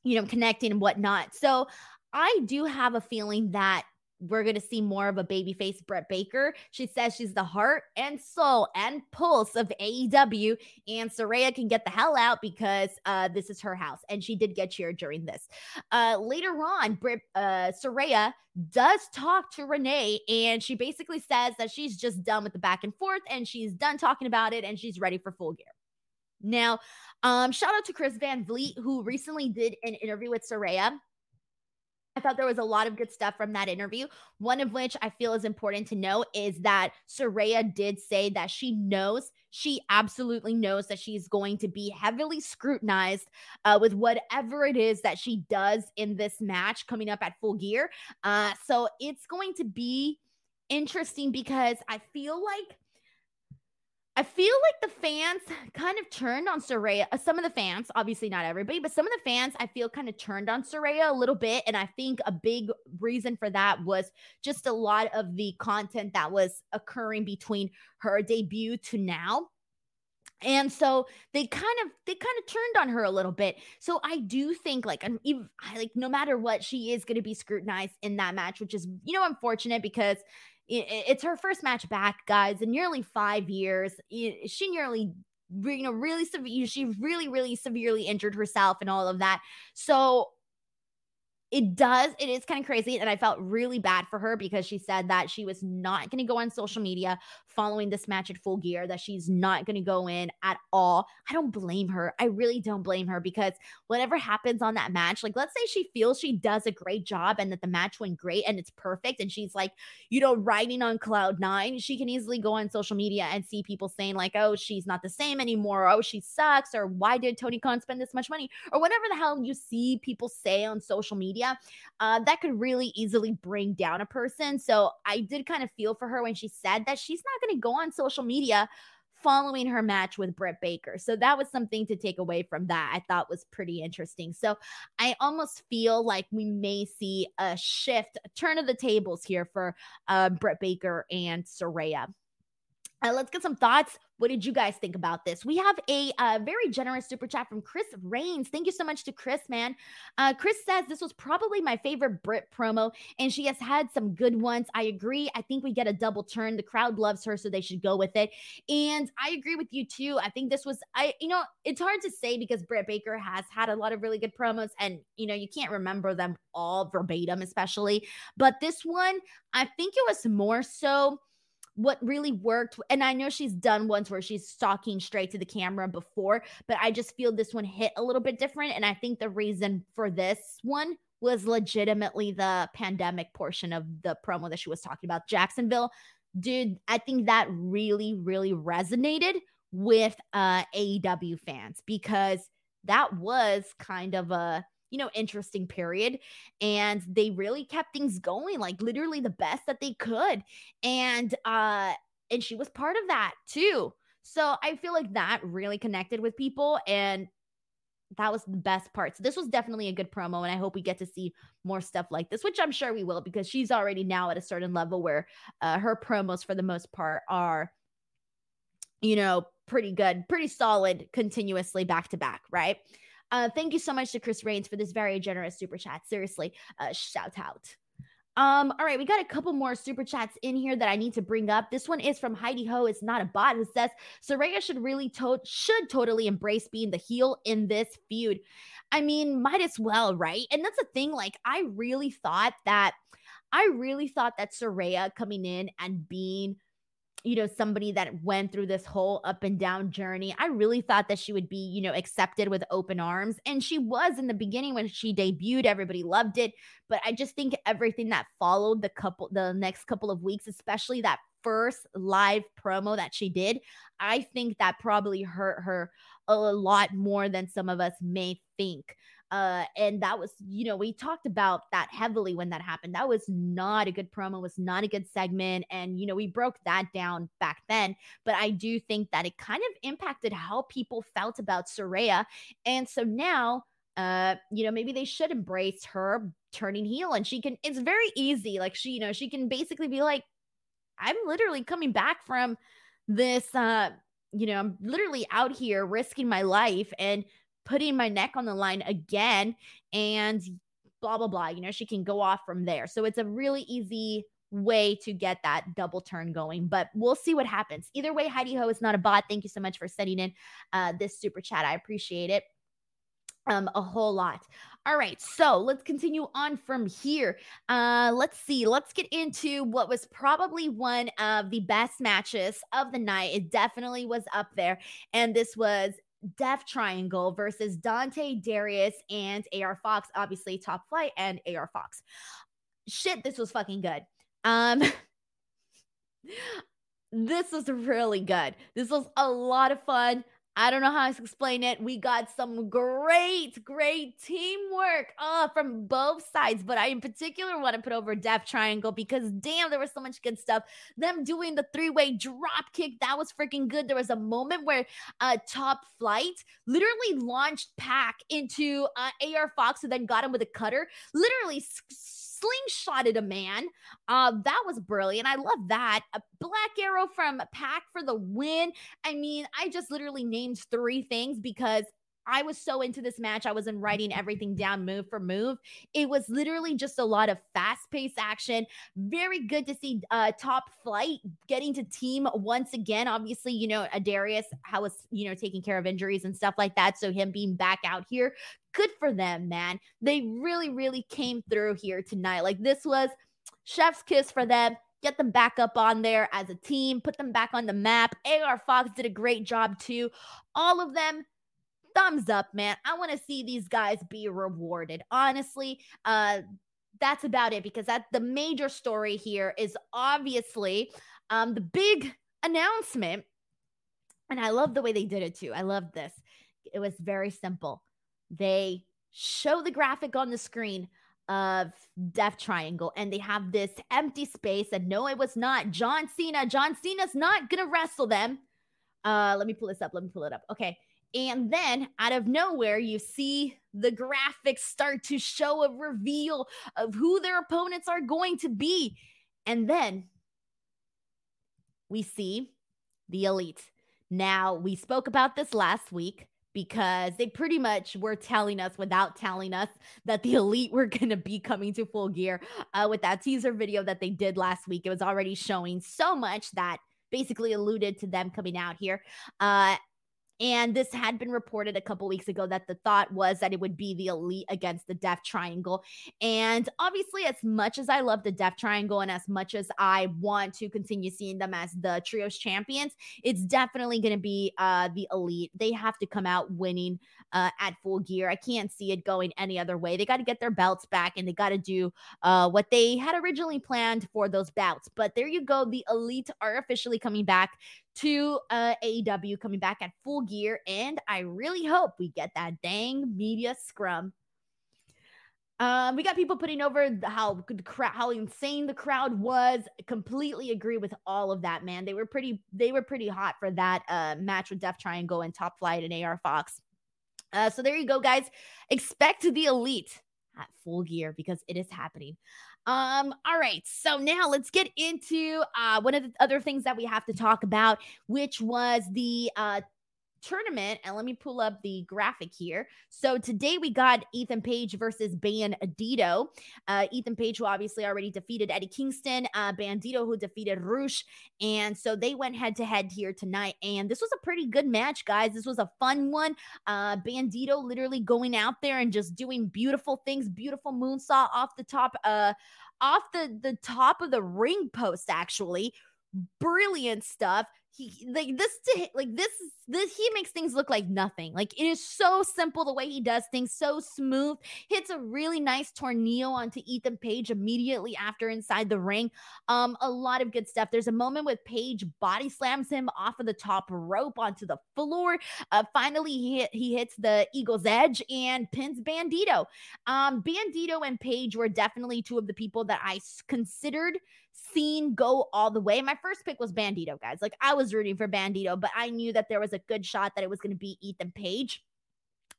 you know, connecting and whatnot. So I do have a feeling that we're going to see more of a babyface Britt Baker. She says she's the heart and soul and pulse of AEW, and Saraya can get the hell out because uh, this is her house. And she did get cheered during this. Uh, later on, Britt, uh, Saraya does talk to Renee, and she basically says that she's just done with the back and forth and she's done talking about it and she's ready for full gear. Now, um, shout out to Chris Van Vliet, who recently did an interview with Saraya I thought there was a lot of good stuff from that interview. One of which I feel is important to know is that Saraya did say that she knows, she absolutely knows that she's going to be heavily scrutinized uh, with whatever it is that she does in this match coming up at full gear. Uh, so it's going to be interesting because I feel like I feel like the fans kind of turned on Saraya. Uh, some of the fans, obviously not everybody, but some of the fans I feel kind of turned on Saraya a little bit. And I think a big reason for that was just a lot of the content that was occurring between her debut to now. And so they kind of they kind of turned on her a little bit. So I do think like I'm even like no matter what, she is going to be scrutinized in that match, which is you know unfortunate because it's her first match back, guys, in nearly five years. She nearly you know really severe she really really severely injured herself and all of that so it does it is kind of crazy and i felt really bad for her because she said that she was not going to go on social media following this match at full gear that she's not going to go in at all. I don't blame her. I really don't blame her because whatever happens on that match like let's say she feels she does a great job and that the match went great and it's perfect and she's like you know riding on cloud nine she can easily go on social media and see people saying like oh she's not the same anymore oh she sucks or why did tony khan spend this much money? or whatever the hell you see people say on social media media, uh, that could really easily bring down a person. So I did kind of feel for her when she said that she's not going to go on social media following her match with Britt Baker. So that was something to take away from that. I thought was pretty interesting. So I almost feel like we may see a shift, a turn of the tables here for uh, Britt Baker and Saraya. Uh, let's get some thoughts. What did you guys think about this? We have a uh, very generous super chat from Chris Rains. Thank you so much to Chris, man. Uh, Chris says this was probably my favorite Brit promo, and she has had some good ones. I agree. I think we get a double turn. The crowd loves her, so they should go with it. And I agree with you too. I think this was, I, you know, it's hard to say because Britt Baker has had a lot of really good promos, and you know, you can't remember them all verbatim, especially. But this one, I think it was more so what really worked and i know she's done ones where she's talking straight to the camera before but i just feel this one hit a little bit different and i think the reason for this one was legitimately the pandemic portion of the promo that she was talking about. Jacksonville dude i think that really really resonated with uh aew fans because that was kind of a you know, interesting period. And they really kept things going, like literally the best that they could. And uh, and she was part of that too. So I feel like that really connected with people and that was the best part. So this was definitely a good promo, and I hope we get to see more stuff like this, which I'm sure we will because she's already now at a certain level where uh, her promos, for the most part, are, you know, pretty good, pretty solid, continuously back to back, right? Uh, thank you so much to Chris Rains for this very generous super chat. Seriously, uh, shout out. Um, all right, we got a couple more super chats in here that I need to bring up. This one is from Heidi Ho. It's not a bot who says Saraya should really to- should totally embrace being the heel in this feud. I mean, might as well, right? And that's the thing. Like, I really thought that I really thought that Saraya coming in and being you know, somebody that went through this whole up and down journey. I really thought that she would be, you know, accepted with open arms. And she was in the beginning when she debuted, everybody loved it. But I just think everything that followed the couple, the next couple of weeks, especially that first live promo that she did, I think that probably hurt her a lot more than some of us may think. Uh, and that was, you know, we talked about that heavily when that happened. That was not a good promo, was not a good segment. And, you know, we broke that down back then. But I do think that it kind of impacted how people felt about Saraya. And so now, uh, you know, maybe they should embrace her turning heel and she can, it's very easy. Like she, you know, she can basically be like, I'm literally coming back from this, uh, you know, I'm literally out here risking my life and putting my neck on the line again and blah blah blah you know she can go off from there. So it's a really easy way to get that double turn going but we'll see what happens. Either way heidi ho is not a bot. Thank you so much for sending in uh, this super chat. I appreciate it um a whole lot. All right so let's continue on from here. Uh let's see. Let's get into what was probably one of the best matches of the night. It definitely was up there and this was Death Triangle versus Dante Darius and AR Fox, obviously Top Flight and AR Fox. Shit, this was fucking good. Um this was really good. This was a lot of fun. I don't know how to explain it. We got some great, great teamwork uh, from both sides, but I in particular want to put over Death Triangle because damn, there was so much good stuff. Them doing the three way drop kick, that was freaking good. There was a moment where uh, Top Flight literally launched PAC into uh, AR Fox, who then got him with a cutter, literally slingshotted a man. Uh, that was brilliant. I love that. A black arrow from PAC for the win. I mean, I just literally named three things because I was so into this match. I wasn't writing everything down move for move. It was literally just a lot of fast paced action. Very good to see uh, Top Flight getting to team once again. Obviously, you know, Adarius, how was, you know, taking care of injuries and stuff like that. So him being back out here good for them, man. They really, really came through here tonight. Like this was chef's kiss for them. Get them back up on there as a team, put them back on the map. AR Fox did a great job too. All of them, thumbs up, man. I want to see these guys be rewarded. Honestly, uh, that's about it because that the major story here is obviously um the big announcement. And I love the way they did it too. I love this. It was very simple they show the graphic on the screen of Death Triangle and they have this empty space. And no, it was not John Cena. John Cena's not gonna wrestle them. Uh, let me pull this up. Let me pull it up. Okay. And then out of nowhere, you see the graphics start to show a reveal of who their opponents are going to be. And then we see the elite. Now, we spoke about this last week because they pretty much were telling us without telling us that the elite were going to be coming to full gear uh, with that teaser video that they did last week. It was already showing so much that basically alluded to them coming out here. Uh, and this had been reported a couple weeks ago that the thought was that it would be the elite against the Death Triangle. And obviously, as much as I love the Death Triangle and as much as I want to continue seeing them as the trios champions, it's definitely going to be uh, the elite. They have to come out winning uh, at full gear. I can't see it going any other way. They got to get their belts back and they got to do uh, what they had originally planned for those bouts. But there you go. The elite are officially coming back to uh, AEW coming back at full gear. And I really hope we get that dang media scrum. Um, we got people putting over how good how insane the crowd was. Completely agree with all of that, man. They were pretty, they were pretty hot for that uh, match with Death Triangle and Top Flight and AR Fox. Uh, so there you go, guys. Expect the elite at full gear because it is happening. Um, all right. So now let's get into uh one of the other things that we have to talk about, which was the uh tournament. And let me pull up the graphic here. So today we got Ethan Page versus Bandito. Uh, Ethan Page, who obviously already defeated Eddie Kingston, uh, Bandito, who defeated Rush. And so they went head to head here tonight. And this was a pretty good match, guys. This was a fun one. Uh, Bandito literally going out there and just doing beautiful things, beautiful moonsault off the top, uh, off the, the top of the ring post, actually. Brilliant stuff he like this to like this this he makes things look like nothing. Like it is so simple the way he does things so smooth. Hits a really nice tornado onto ethan page immediately after inside the ring. Um a lot of good stuff. There's a moment with page body slams him off of the top rope onto the floor. Uh finally he hit, he hits the eagle's edge and pins bandito. Um bandito and page were definitely two of the people that i considered seen go all the way. My first pick was Bandito, guys. Like I was rooting for Bandito, but I knew that there was a good shot that it was going to be Ethan Page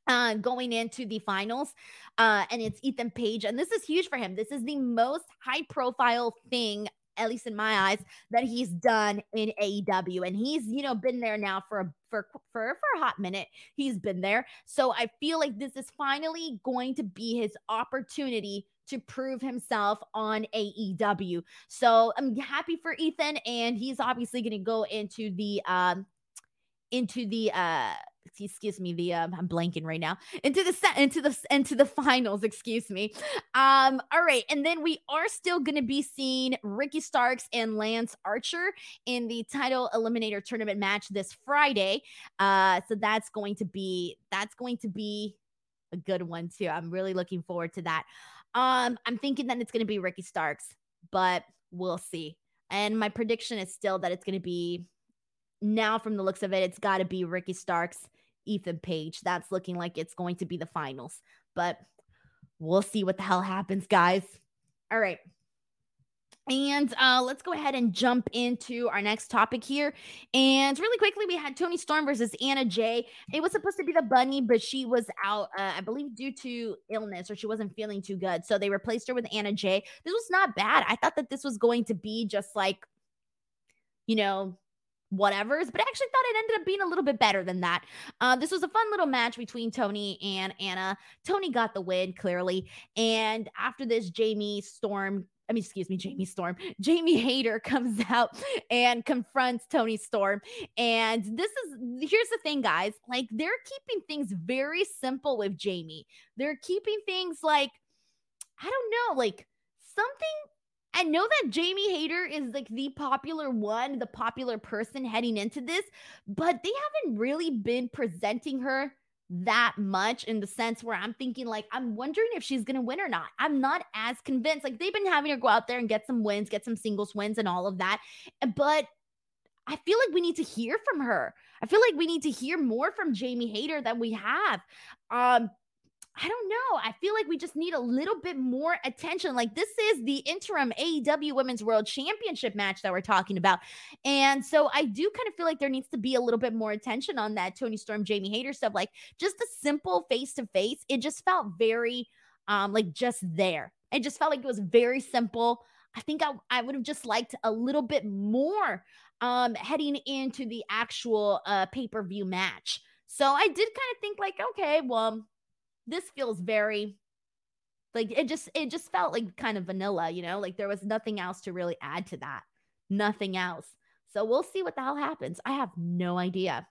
uh, going into the finals. Uh, and it's Ethan Page. And this is huge for him. This is the most high profile thing, at least in my eyes, that he's done in AEW. And he's, you know, been there now for a for for for a hot minute. He's been there. So I feel like this is finally going to be his opportunity to prove himself on AEW. So I'm happy for Ethan, and he's obviously going to go into the um into the uh excuse me the um i'm blanking right now into the set into the into the finals excuse me. Um all right and then we are still going to be seeing ricky starks and lance archer in the title eliminator tournament match this friday. Uh so that's going to be that's going to be a good one too. I'm really looking forward to that. Um, I'm thinking that it's going to be Ricky Starks, but we'll see. And my prediction is still that it's going to be now from the looks of it, it's got to be Ricky Starks, Ethan Page. That's looking like it's going to be the finals. But we'll see what the hell happens, guys. All right. And uh, let's go ahead and jump into our next topic here. And really quickly, we had Toni Storm versus Anna Jay. It was supposed to be the bunny, but she was out, uh, I believe, due to illness or she wasn't feeling too good. So they replaced her with Anna Jay. This was not bad. I thought that this was going to be just like, you know, whatever's, but I actually thought it ended up being a little bit better than that. Uh, this was a fun little match between Toni and Anna. Toni got the win clearly, and after this, Jamie Storm I mean, excuse me, Jamie Storm. Jamie Hayter comes out and confronts Toni Storm. And this is here's the thing, guys. Like, they're keeping things very simple with Jamie. They're keeping things like, I don't know, like something. I know that Jamie Hayter is like the popular one, the popular person heading into this, but they haven't really been presenting her that much in the sense where I'm thinking, like, I'm wondering if she's going to win or not. I'm not as convinced. Like, they've been having her go out there and get some wins, get some singles wins, and all of that. But I feel like we need to hear from her. I feel like we need to hear more from Jamie Hayter than we have. Um, I don't know. I feel like we just need a little bit more attention. Like this is the interim AEW Women's World Championship match that we're talking about. And so I do kind of feel like there needs to be a little bit more attention on that Toni Storm, Jamie Hayter stuff. Like just a simple face to face. It just felt very um like just there. It just felt like it was very simple. I think I, I would have just liked a little bit more um heading into the actual uh pay-per-view match. So I did kind of think like, okay, well, this feels very like it just it just felt like kind of vanilla, you know, like there was nothing else to really add to that. Nothing else. So we'll see what the hell happens. I have no idea.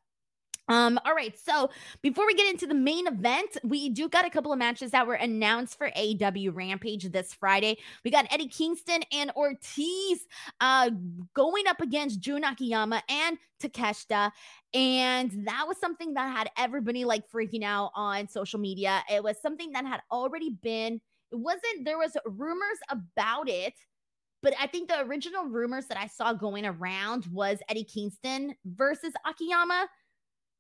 Um, all right. So before we get into the main event, we do got a couple of matches that were announced for AEW Rampage this Friday. We got Eddie Kingston and Ortiz uh going up against Jun Akiyama and Takeshita. And that was something that had everybody like freaking out on social media. It was something that had already been, it wasn't, there was rumors about it. But I think the original rumors that I saw going around was Eddie Kingston versus Akiyama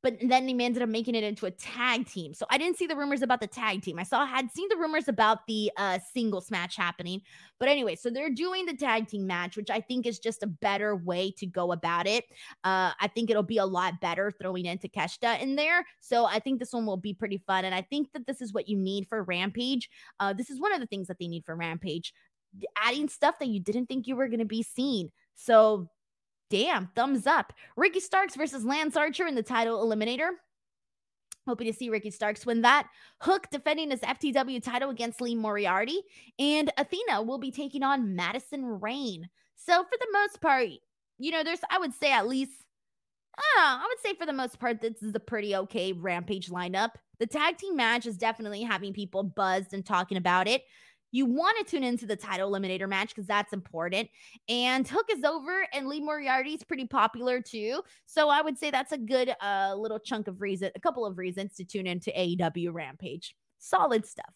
but then they ended up making it into a tag team. So I didn't see the rumors about the tag team. I saw had seen the rumors about the uh singles match happening. But anyway, so they're doing the tag team match, which I think is just a better way to go about it. Uh I think it'll be a lot better throwing in Takeshita in there. So I think this one will be pretty fun. And I think that this is what you need for Rampage. Uh this is one of the things that they need for Rampage. Adding stuff that you didn't think you were going to be seen. So damn, thumbs up. Ricky Starks versus Lance Archer in the title eliminator. Hoping to see Ricky Starks win that. Hook defending his FTW title against Lee Moriarty. And Athena will be taking on Madison Rayne. So, for the most part, you know, there's, I would say, at least, I, I would say for the most part, this is a pretty okay Rampage lineup. The tag team match is definitely having people buzzed and talking about it you want to tune into the title eliminator match because that's important. And Hook is over, and Lee Moriarty is pretty popular too. So I would say that's a good uh, little chunk of reason, a couple of reasons to tune into AEW Rampage. Solid stuff.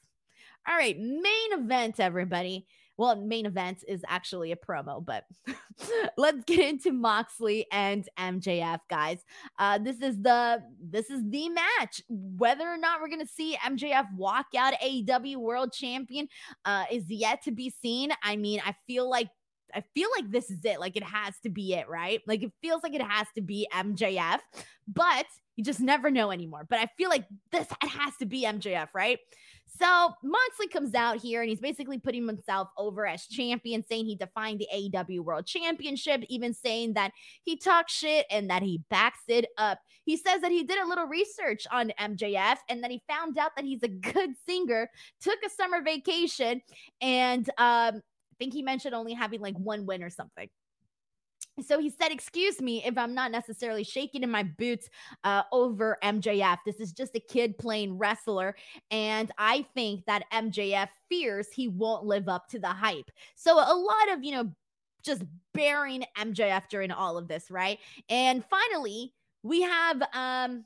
All right, main event, everybody well, main event is actually a promo, but let's get into Moxley and MJF, guys. Uh, this is the this is the match. Whether or not we're gonna see MJF walk out AEW World Champion uh, is yet to be seen. I mean, I feel like I feel like this is it. Like it has to be it, right? Like it feels like it has to be MJF, but you just never know anymore. But I feel like this it has to be MJF, right? So Moxley comes out here and he's basically putting himself over as champion, saying he defined the AEW World Championship, even saying that he talks shit and that he backs it up. He says that he did a little research on MJF and that he found out that he's a good singer, took a summer vacation, and um, I think he mentioned only having like one win or something. So he said, Excuse me if I'm not necessarily shaking in my boots uh, over MJF. This is just a kid playing wrestler. And I think that MJF fears he won't live up to the hype. So a lot of, you know, just bearing MJF during all of this, right? And finally, we have um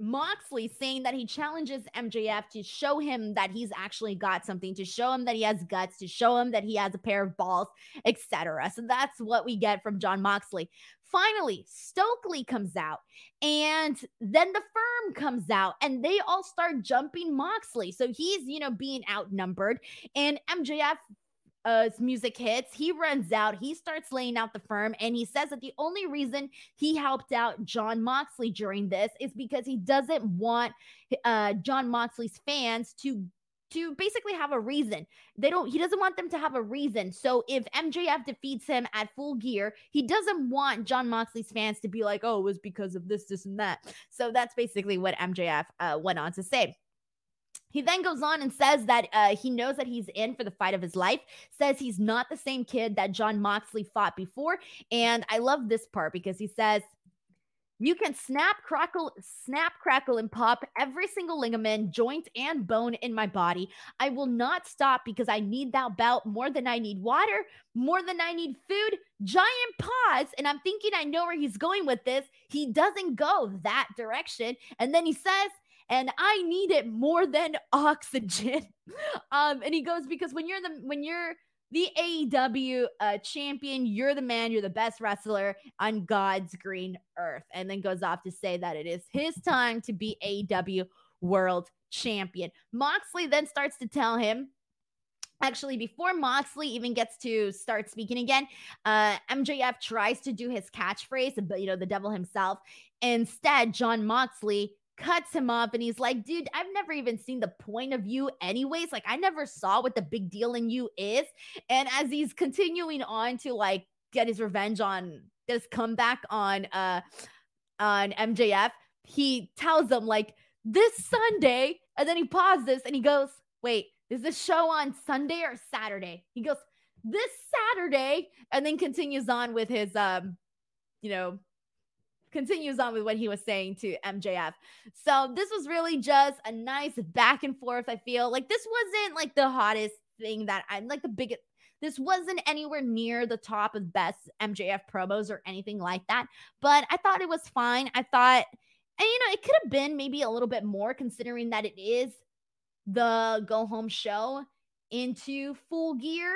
Moxley saying that he challenges MJF to show him that he's actually got something, to show him that he has guts, to show him that he has a pair of balls, etc. So that's what we get from Jon Moxley. Finally, Stokely comes out, and then the firm comes out, and they all start jumping Moxley. So he's, you know, being outnumbered, and MJF uh, music hits, he runs out, he starts laying out the firm, and he says that the only reason he helped out Jon Moxley during this is because he doesn't want uh, Jon Moxley's fans to to basically have a reason. They don't he doesn't want them to have a reason. So if MJF defeats him at full gear, he doesn't want Jon Moxley's fans to be like, "Oh, it was because of this this and that." So that's basically what MJF uh, went on to say. He then goes on and says that uh, he knows that he's in for the fight of his life, says he's not the same kid that Jon Moxley fought before. And I love this part because he says, you can snap, crackle, snap, crackle, and pop every single ligament, joint, and bone in my body. I will not stop because I need that belt more than I need water, more than I need food. Giant pause. And I'm thinking I know where he's going with this. He doesn't go that direction. And then he says, and I need it more than oxygen. um, and he goes because when you're the when you're the AEW uh, champion, you're the man, you're the best wrestler on God's green earth, and then goes off to say that it is his time to be AEW world champion. Moxley then starts to tell him Actually, before Moxley even gets to start speaking again, uh, MJF tries to do his catchphrase, but you know, the devil himself. Instead, Jon Moxley cuts him off and he's like, dude, I've never even seen the point of you, anyways. Like, I never saw what the big deal in you is. And as he's continuing on to like get his revenge on this comeback on uh on MJF, he tells them like this Sunday, and then he pauses and he goes, Wait, is this show on Sunday or Saturday? He goes, This Saturday, and then continues on with his um, you know, continues on with what he was saying to MJF. So this was really just a nice back and forth. I feel like this wasn't like the hottest thing that I'm like the biggest. This wasn't anywhere near the top of best MJF promos or anything like that, but I thought it was fine. I thought, and you know, it could have been maybe a little bit more considering that it is the go home show into full gear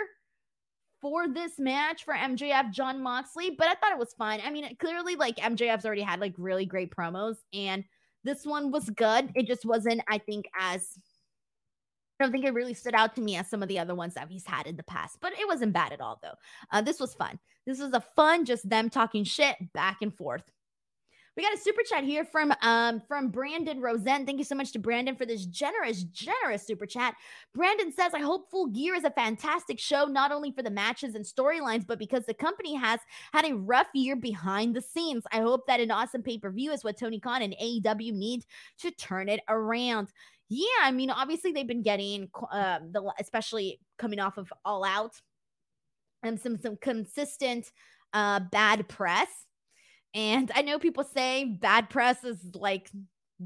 for this match for MJF Jon Moxley, but I thought it was fine. I mean, it, clearly, like MJF's already had like really great promos, and this one was good. It just wasn't, I think, as I don't think it really stood out to me as some of the other ones that he's had in the past, but it wasn't bad at all, though. Uh, this was fun. This was a fun, just them talking shit back and forth. We got a super chat here from um from Brandon Rosen. Thank you so much to Brandon for this generous, generous super chat. Brandon says, I hope Full Gear is a fantastic show, not only for the matches and storylines, but because the company has had a rough year behind the scenes. I hope that an awesome pay-per-view is what Tony Khan and AEW need to turn it around. Yeah, I mean, obviously they've been getting uh, the especially coming off of All Out and some some consistent uh bad press and I know people say bad press is like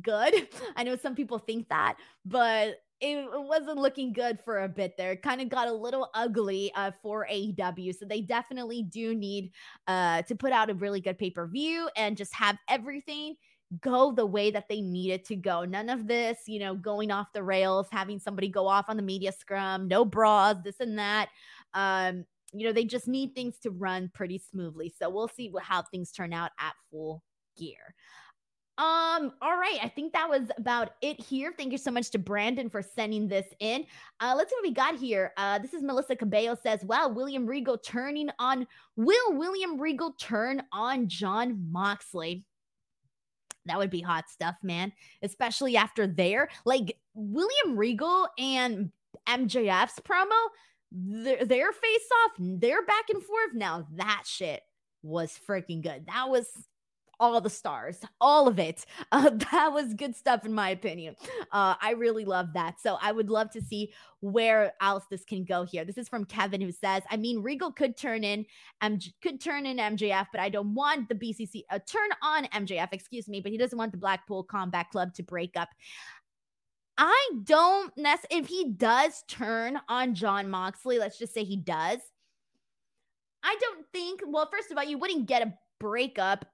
good. I know some people think that, but it wasn't looking good for a bit there. It kind of got a little ugly uh, for AEW. So they definitely do need uh, to put out a really good pay per view and just have everything go the way that they need it to go. None of this, you know, going off the rails, having somebody go off on the media scrum, no bras, this and that. Um, you know, they just need things to run pretty smoothly. So we'll see how things turn out at full gear. Um, all right. I think that was about it here. Thank you so much to Brandon for sending this in. Uh, let's see what we got here. Uh, this is Melissa Cabello says, Wow, William Regal turning on will William Regal turn on Jon Moxley? That would be hot stuff, man. Especially after there. Like William Regal and MJF's promo their, their face off, their back and forth. Now that shit was freaking good. That was all the stars, all of it. Uh, that was good stuff, in my opinion. Uh, I really love that. So I would love to see where else this can go here. This is from Kevin, who says, "I mean, Regal could turn in, MJ, could turn in MJF, but I don't want the BCC uh, turn on MJF, excuse me, but he doesn't want the Blackpool Combat Club to break up." I don't necessarily, if he does turn on Jon Moxley, let's just say he does. I don't think, well, first of all, you wouldn't get a breakup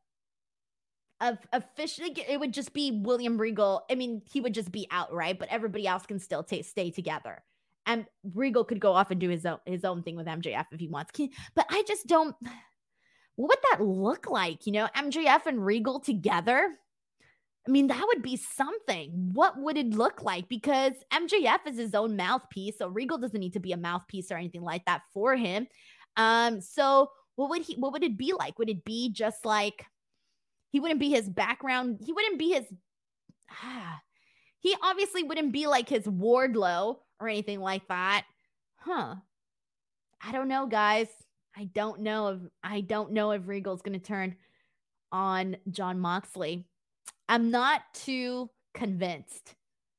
of officially it would just be William Regal. I mean, he would just be out, right? But everybody else can still t- stay together. And Regal could go off and do his own his own thing with MJF if he wants. Can, but I just don't what would that look like? You know, MJF and Regal together? I mean, that would be something. What would it look like? Because MJF is his own mouthpiece, so Regal doesn't need to be a mouthpiece or anything like that for him. Um, so what would he what would it be like? Would it be just like he wouldn't be his background. He wouldn't be his. Ah, he obviously wouldn't be like his Wardlow or anything like that. Huh. I don't know, guys. I don't know if I don't know if Regal's to turn on Jon Moxley. I'm not too convinced.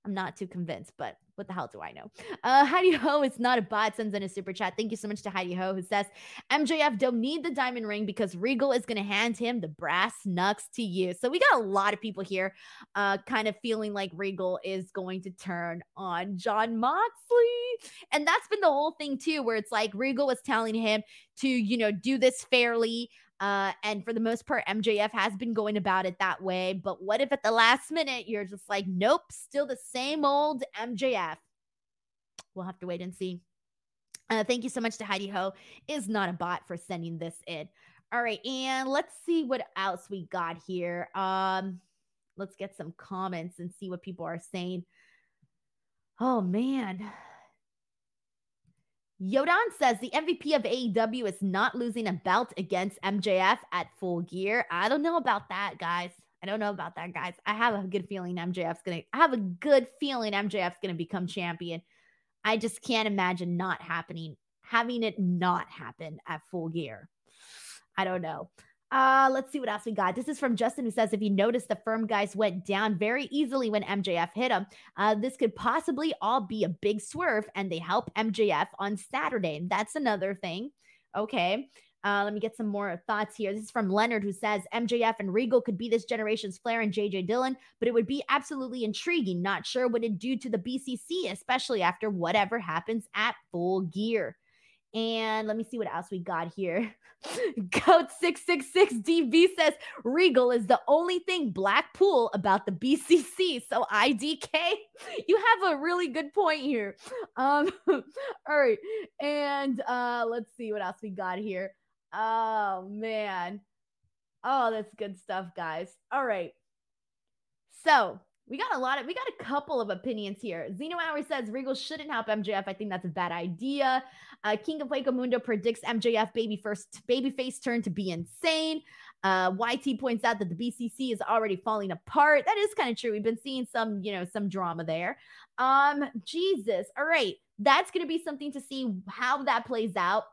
I'm not too convinced, but what the hell do I know? Uh, Heidi Ho is not a bot, sends in a super chat. Thank you so much to Heidi Ho, who says MJF don't need the diamond ring because Regal is going to hand him the brass knucks to you. So we got a lot of people here uh, kind of feeling like Regal is going to turn on Jon Moxley. And that's been the whole thing, too, where it's like Regal was telling him to, you know, do this fairly. Uh, and for the most part, MJF has been going about it that way. But what if at the last minute you're just like, nope, still the same old MJF? We'll have to wait and see. Uh, thank you so much to Heidi Ho. Is not a bot for sending this in. All right, and let's see what else we got here. Um, let's get some comments and see what people are saying. Oh man, Yodan says the MVP of AEW is not losing a belt against MJF at full gear. I don't know about that, guys. I don't know about that, guys. I have a good feeling MJF's gonna I have a good feeling MJF's gonna become champion. I just can't imagine not happening, having it not happen at full gear. I don't know. Uh, let's see what else we got. This is from Justin who says if you notice the firm guys went down very easily when MJF hit them, uh, this could possibly all be a big swerve and they help MJF on Saturday. That's another thing. Okay. Uh, let me get some more thoughts here. This is from Leonard who says MJF and Regal could be this generation's Flair and JJ Dillon, but it would be absolutely intriguing. Not sure what it'd do to the BCC, especially after whatever happens at full gear. And let me see what else we got here. Goat666DB says Regal is the only thing Blackpool about the BCC. So IDK, you have a really good point here. Um, all right. And uh, let's see what else we got here. Oh man. Oh, that's good stuff, guys. All right. So we got a lot of we got a couple of opinions here. Zeno Hour says Regal shouldn't help MJF. I think that's a bad idea. Uh, King of Waco Mundo predicts MJF baby first baby face turn to be insane. Uh, YT points out that the BCC is already falling apart. That is kind of true. We've been seeing some, you know, some drama there. Um, Jesus. All right. That's going to be something to see how that plays out.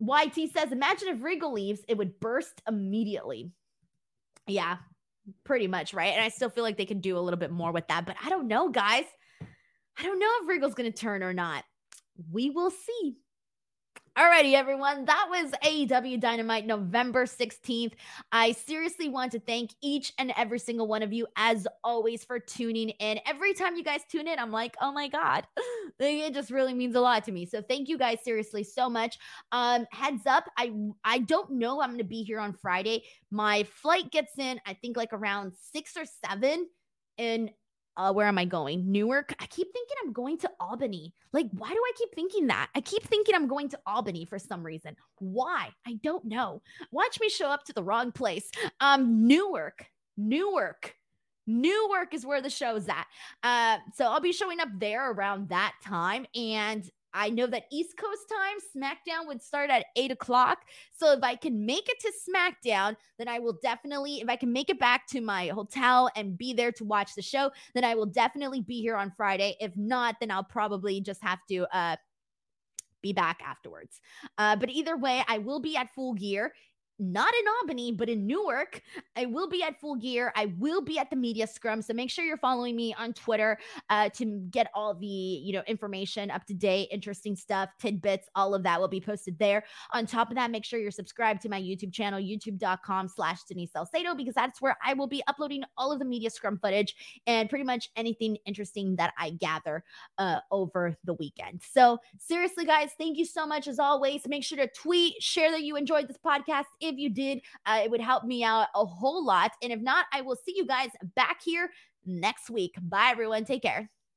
YT says, imagine if Regal leaves, it would burst immediately. Yeah, pretty much, right? And I still feel like they can do a little bit more with that, but I don't know, guys. I don't know if Regal's going to turn or not. We will see. Alrighty, everyone. That was AEW Dynamite November 16th. I seriously want to thank each and every single one of you, as always, for tuning in. Every time you guys tune in, I'm like, oh my God, it just really means a lot to me. So thank you guys seriously so much. Um, heads up, I I don't know I'm gonna be here on Friday. My flight gets in, I think like around six or seven. And uh, where am I going? Newark. I keep thinking I'm going to Albany. Like, why do I keep thinking that? I keep thinking I'm going to Albany for some reason. Why? I don't know. Watch me show up to the wrong place. Um, Newark, Newark. Newark is where the show's at. Uh, so I'll be showing up there around that time. And I know that East Coast time, SmackDown would start at eight o'clock. So if I can make it to SmackDown, then I will definitely, if I can make it back to my hotel and be there to watch the show, then I will definitely be here on Friday. If not, then I'll probably just have to uh, be back afterwards. Uh, but either way, I will be at full gear not in Albany, but in Newark. I will be at Full Gear. I will be at the Media Scrum. So make sure you're following me on Twitter uh, to get all the you know information up to date, interesting stuff, tidbits, all of that will be posted there. On top of that, make sure you're subscribed to my YouTube channel, youtube.com slash Denise Salcedo, because that's where I will be uploading all of the Media Scrum footage and pretty much anything interesting that I gather uh, over the weekend. So seriously, guys, thank you so much as always. Make sure to tweet, share that you enjoyed this podcast if you did. Uh, it would help me out a whole lot. And if not, I will see you guys back here next week. Bye, everyone. Take care.